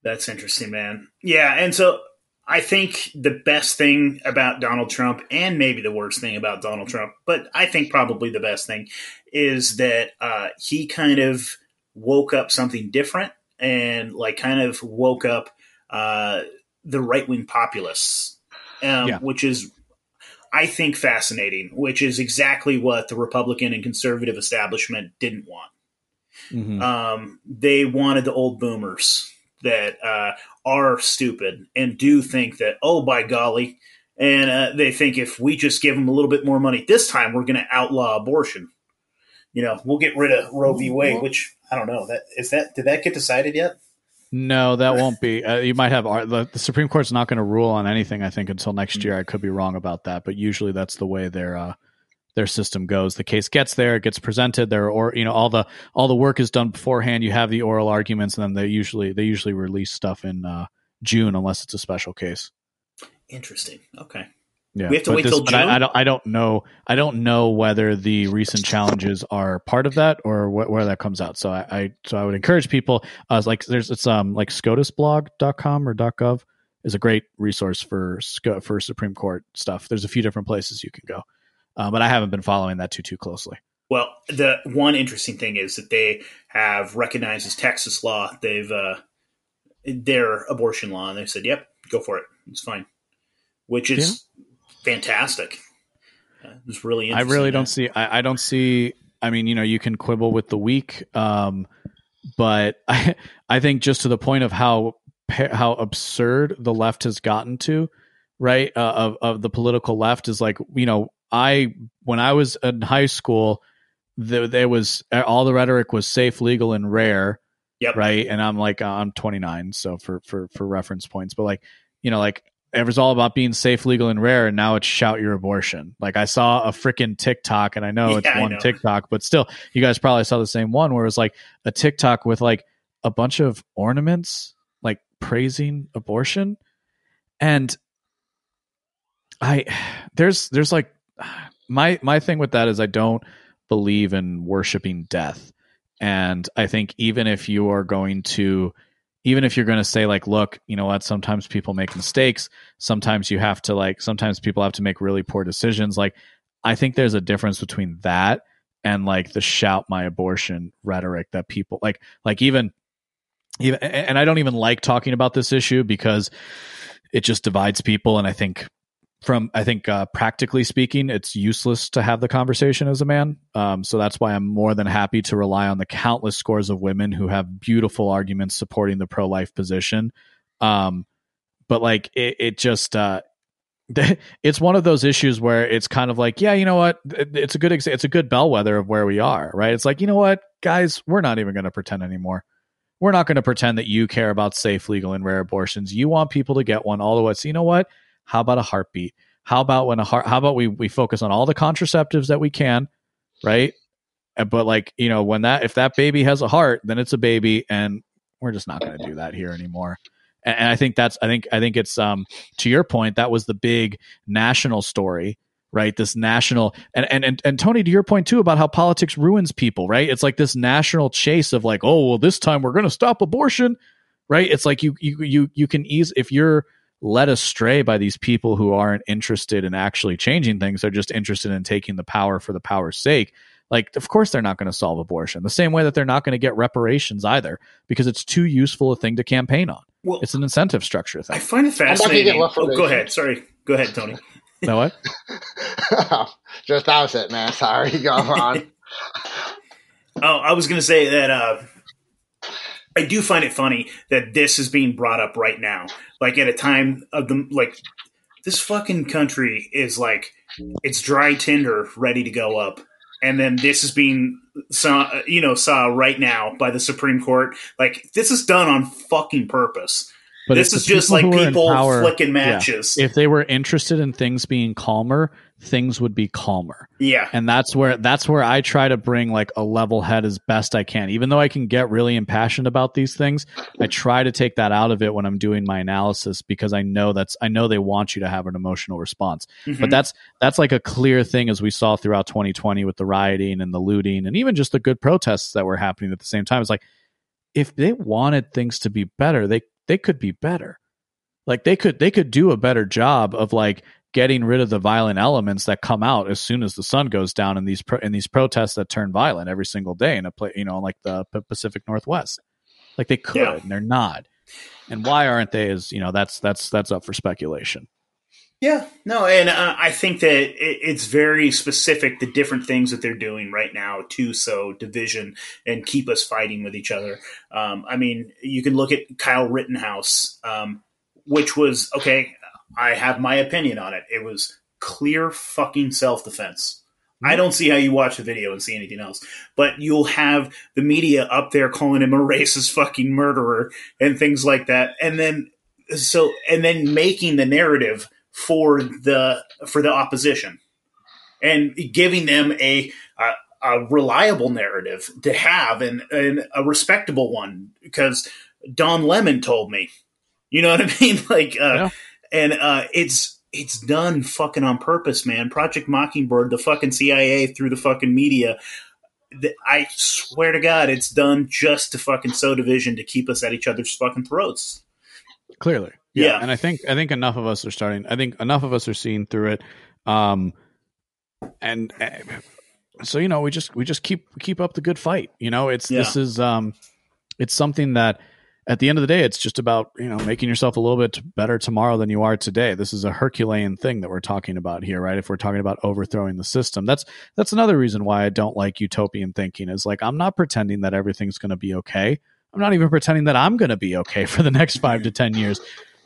That's interesting, man. Yeah, and so I think the best thing about Donald Trump, and maybe the worst thing about Donald Trump, but I think probably the best thing, is that uh, he kind of woke up something different and like kind of woke up uh, the right wing populists, um, Yeah. which is. I think fascinating, which is exactly what the Republican and conservative establishment didn't want Mhm. um, they wanted the old boomers that uh, are stupid and do think that oh by golly and uh, they think if we just give them a little bit more money this time we're going to outlaw abortion you know we'll get rid of roe v wade which i don't know that is that did that get decided yet No, that won't be. Uh, you might have ar- the, the Supreme Court's not going to rule on anything. I think until next year. I could be wrong about that, but usually that's the way their uh, their system goes. The case gets there, it gets presented there, or you know all the all the work is done beforehand. You have the oral arguments, and then they usually they usually release stuff in uh, June unless it's a special case. interesting okay Yeah, We have to But wait till but I, I don't. I don't know. I don't know whether the recent challenges are part of that or wh- where that comes out. So I, I so I would encourage people. Uh, like there's it's um like SCOTUSblog.com or .gov is a great resource for for Supreme Court stuff. There's a few different places you can go, uh, but I haven't been following that too too closely. well the one interesting thing is that they have recognized as texas law they've uh, their abortion law and they said yep go for it it's fine which is fantastic uh, it's really I really don't see. I, I don't see. I mean, you know, you can quibble with the weak, um, but I, I think just to the point of how how absurd the left has gotten to, right? Uh, of of the political left is like, you know, I when I was in high school, there, there was uh, all the rhetoric was safe, legal, and rare, Yep. right? And I'm like, uh, I'm 29, so for for for reference points, but like, you know, like it was all about being safe, legal, and rare, and now it's shout your abortion. Like I saw a freaking TikTok, and I know it's Yeah, I one know. TikTok, but still, you guys probably saw the same one where it was like a TikTok with like a bunch of ornaments, like praising abortion, and I there's there's like my my thing with that is I don't believe in worshiping death, and I think even if you are going to even if you're going to say like look you know what? Sometimes people make mistakes. Sometimes you have to like sometimes people have to make really poor decisions. Like i think there's a difference between that and like the shout my abortion rhetoric that people like like even even and i don't even like talking about this issue because it just divides people. And i think from I think uh, practically speaking, it's useless to have the conversation as a man. Um, so that's why I'm more than happy to rely on the countless scores of women who have beautiful arguments supporting the pro life position. Um, but like it, it just uh, it's one of those issues where it's kind of like, yeah, you know what? It's a good it's a good bellwether of where we are, right? It's like, you know what, guys, we're not even going to pretend anymore. We're not going to pretend that you care about safe, legal, and rare abortions. You want people to get one all the way. So you know what? How about a heartbeat? How about when a heart? How about we we focus on all the contraceptives that we can, right? But like you know, when that if that baby has a heart, then it's a baby, and we're just not going to do that here anymore. And, and I think that's I think I think it's um to your point that was the big national story right this national and, and and and tony to your point too about how politics ruins people right it's like this national chase of like oh well this time we're going to stop abortion right it's like you you you you can ease if you're led astray by these people who aren't interested in actually changing things. They're just interested in taking the power for the power's sake. Like, of course, they're not going to solve abortion the same way that they're not going to get reparations either, because it's too useful a thing to campaign on. Well, it's an incentive structure thing. I find it fascinating. Oh, go ahead. Sorry. Go ahead, Tony. No what? just that was it, man. Sorry. Go on. oh, I was going to say that uh, I do find it funny that this is being brought up right now, like at a time of the like this fucking country is like it's dry tinder ready to go up, and then this is being saw you know saw right now by the Supreme Court. Like this is done on fucking purpose. But this is just like people power, flicking matches. Yeah. If they were interested in things being calmer, things would be calmer. Yeah. And that's where that's where I try to bring like a level head as best I can. Even though I can get really impassioned about these things, I try to take that out of it when I'm doing my analysis because I know that's I know they want you to have an emotional response. Mm-hmm. But that's that's like a clear thing as we saw throughout 2020 with the rioting and the looting and even just the good protests that were happening at the same time. It's like if they wanted things to be better, they they could be better. Like they could they could do a better job of like getting rid of the violent elements that come out as soon as the sun goes down in these pro- in these protests that turn violent every single day in a place you know like the Pacific Northwest. Like they could yeah. and they're not. And why aren't they? Is you know that's that's that's up for speculation. Yeah, no, and uh, I think that it, it's very specific the different things that they're doing right now to sow division and keep us fighting with each other. Um, I mean, you can look at Kyle Rittenhouse, um, which was okay. I have my opinion on it. It was clear fucking self defense. I mm-hmm. don't see how you watch the video and see anything else. But you'll have the media up there calling him a racist fucking murderer and things like that. And then so and then making the narrative for the for the opposition and giving them a, a, a reliable narrative to have and, and a respectable one because Don Lemon told me, you know what I mean? Like, uh, yeah. And uh, it's it's done fucking on purpose, man. Project Mockingbird, the fucking CIA through the fucking media. I swear to God, it's done just to fucking sow division to keep us at each other's fucking throats. Clearly, yeah. yeah. and I think I think enough of us are starting. I think enough of us are seeing through it. Um, and uh, so you know, we just we just keep keep up the good fight. You know, it's yeah. this is um, it's something that at the end of the day, it's just about you know making yourself a little bit better tomorrow than you are today. This is a Herculean thing that we're talking about here, right? If we're talking about overthrowing the system, that's that's another reason why I don't like utopian thinking. Is like I'm not pretending that everything's going to be okay. I'm not even pretending that I'm going to be okay for the next five to 10 years,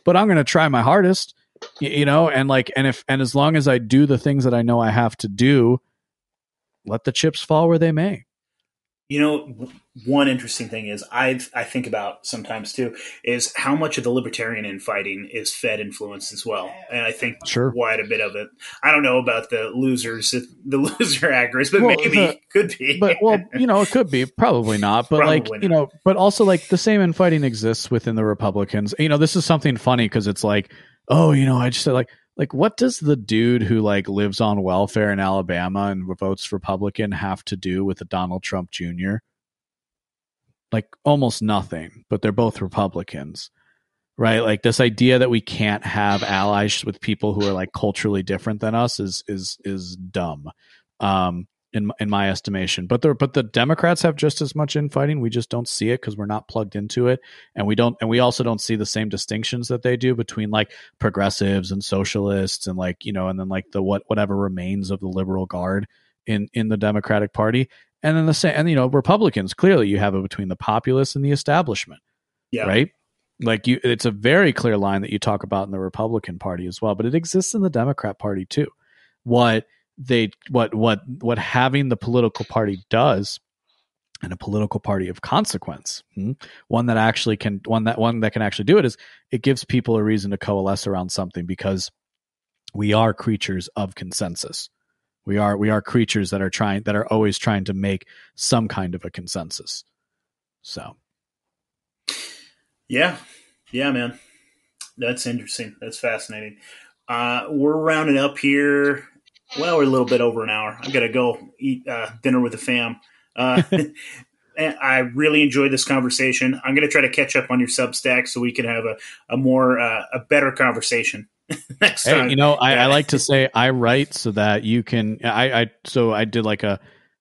but I'm going to try my hardest, you know, and like, and if, and as long as I do the things that I know I have to do, let the chips fall where they may. You know, one interesting thing is I I think about sometimes too is how much of the libertarian infighting is Fed influence as well, and I think sure. quite a bit of it. I don't know about the losers, the loser actors, but well, maybe the, could be. but well, you know, it could be, probably not. But probably like not. you know, but also like the same infighting exists within the Republicans. You know, this is something funny because it's like, oh, you know, I just said like like what does the dude who like lives on welfare in Alabama and votes Republican have to do with the Donald Trump Jr.? like almost nothing, but they're both Republicans, right? Like this idea that we can't have allies with people who are like culturally different than us is is is dumb. Um, in in my estimation. But the but the Democrats have just as much infighting. We just don't see it because we're not plugged into it, and we don't and we also don't see the same distinctions that they do between like progressives and socialists and like you know and then like the what whatever remains of the liberal guard in in the Democratic Party. And then the same, and you know, Republicans clearly you have it between the populace and the establishment, Yeah. right? Like you, it's a very clear line that you talk about in the Republican Party as well, but it exists in the Democrat Party too. What they what what what having the political party does and a political party of consequence hmm, one that actually can one that one that can actually do it is it gives people a reason to coalesce around something because we are creatures of consensus we are we are creatures that are trying that are always trying to make some kind of a consensus so Yeah, yeah, man. That's interesting. That's fascinating. Uh, we're rounding up here. Well, we're a little bit over an hour. I got to go eat uh, dinner with the fam. Uh, I really enjoyed this conversation. I'm going to try to catch up on your Substack so we can have a, a more uh, a better conversation next Hey, time. you know, I. I like to say I write so that you can. I, I so I did like a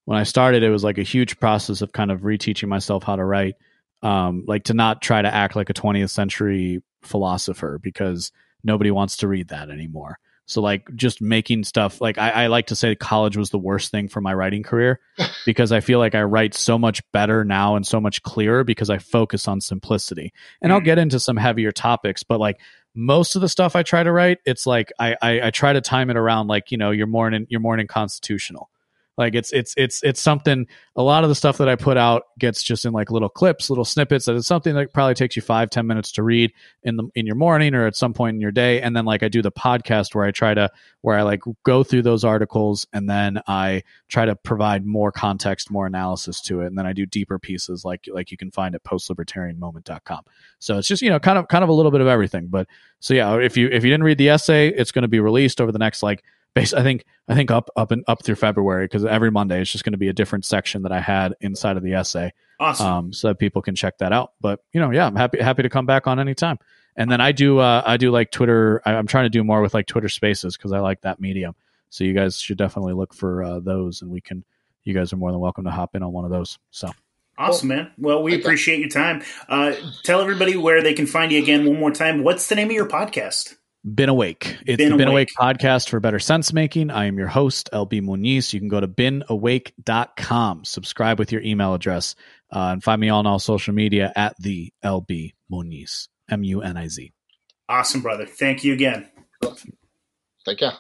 when I started, it was like a huge process of kind of reteaching myself how to write, um, like to not try to act like a 20th century philosopher because nobody wants to read that anymore. So like just making stuff like I, I like to say college was the worst thing for my writing career because I feel like I write so much better now and so much clearer because I focus on simplicity. And I'll Mm. get into some heavier topics, but like most of the stuff I try to write, it's like I, I I try to time it around like you know your morning your morning constitutional. Like it's it's it's it's something. A lot of the stuff that I put out gets just in like little clips, little snippets. That it's something that probably takes you five ten minutes to read in the in your morning or at some point in your day. And then like I do the podcast where I try to where I like go through those articles and then I try to provide more context, more analysis to it, and then I do deeper pieces like like you can find at postlibertarianmoment.com. So it's just you know kind of kind of a little bit of everything. But so yeah, if you if you didn't read the essay, it's going to be released over the next like base. I think I think up up and up through February because every Monday it's just going to be a different section that I had inside of the essay, awesome. um, so that people can check that out. But you know, yeah, I'm happy happy to come back on anytime. And then I do uh, I do like Twitter. I, I'm trying to do more with like Twitter Spaces because I like that medium. So you guys should definitely look for uh, those, and we can. You guys are more than welcome to hop in on one of those. So Awesome, man. Well, we appreciate your time. Uh, tell everybody where they can find you again one more time. What's the name of your podcast? Been Awake. It's Been the Been Awake. Awake podcast for better sense making. I am your host, LB Muniz. You can go to beenawake.com, subscribe with your email address, uh, and find me on all social media at the LB Muniz, M U N I Z. Awesome, brother. Thank you again. Take care.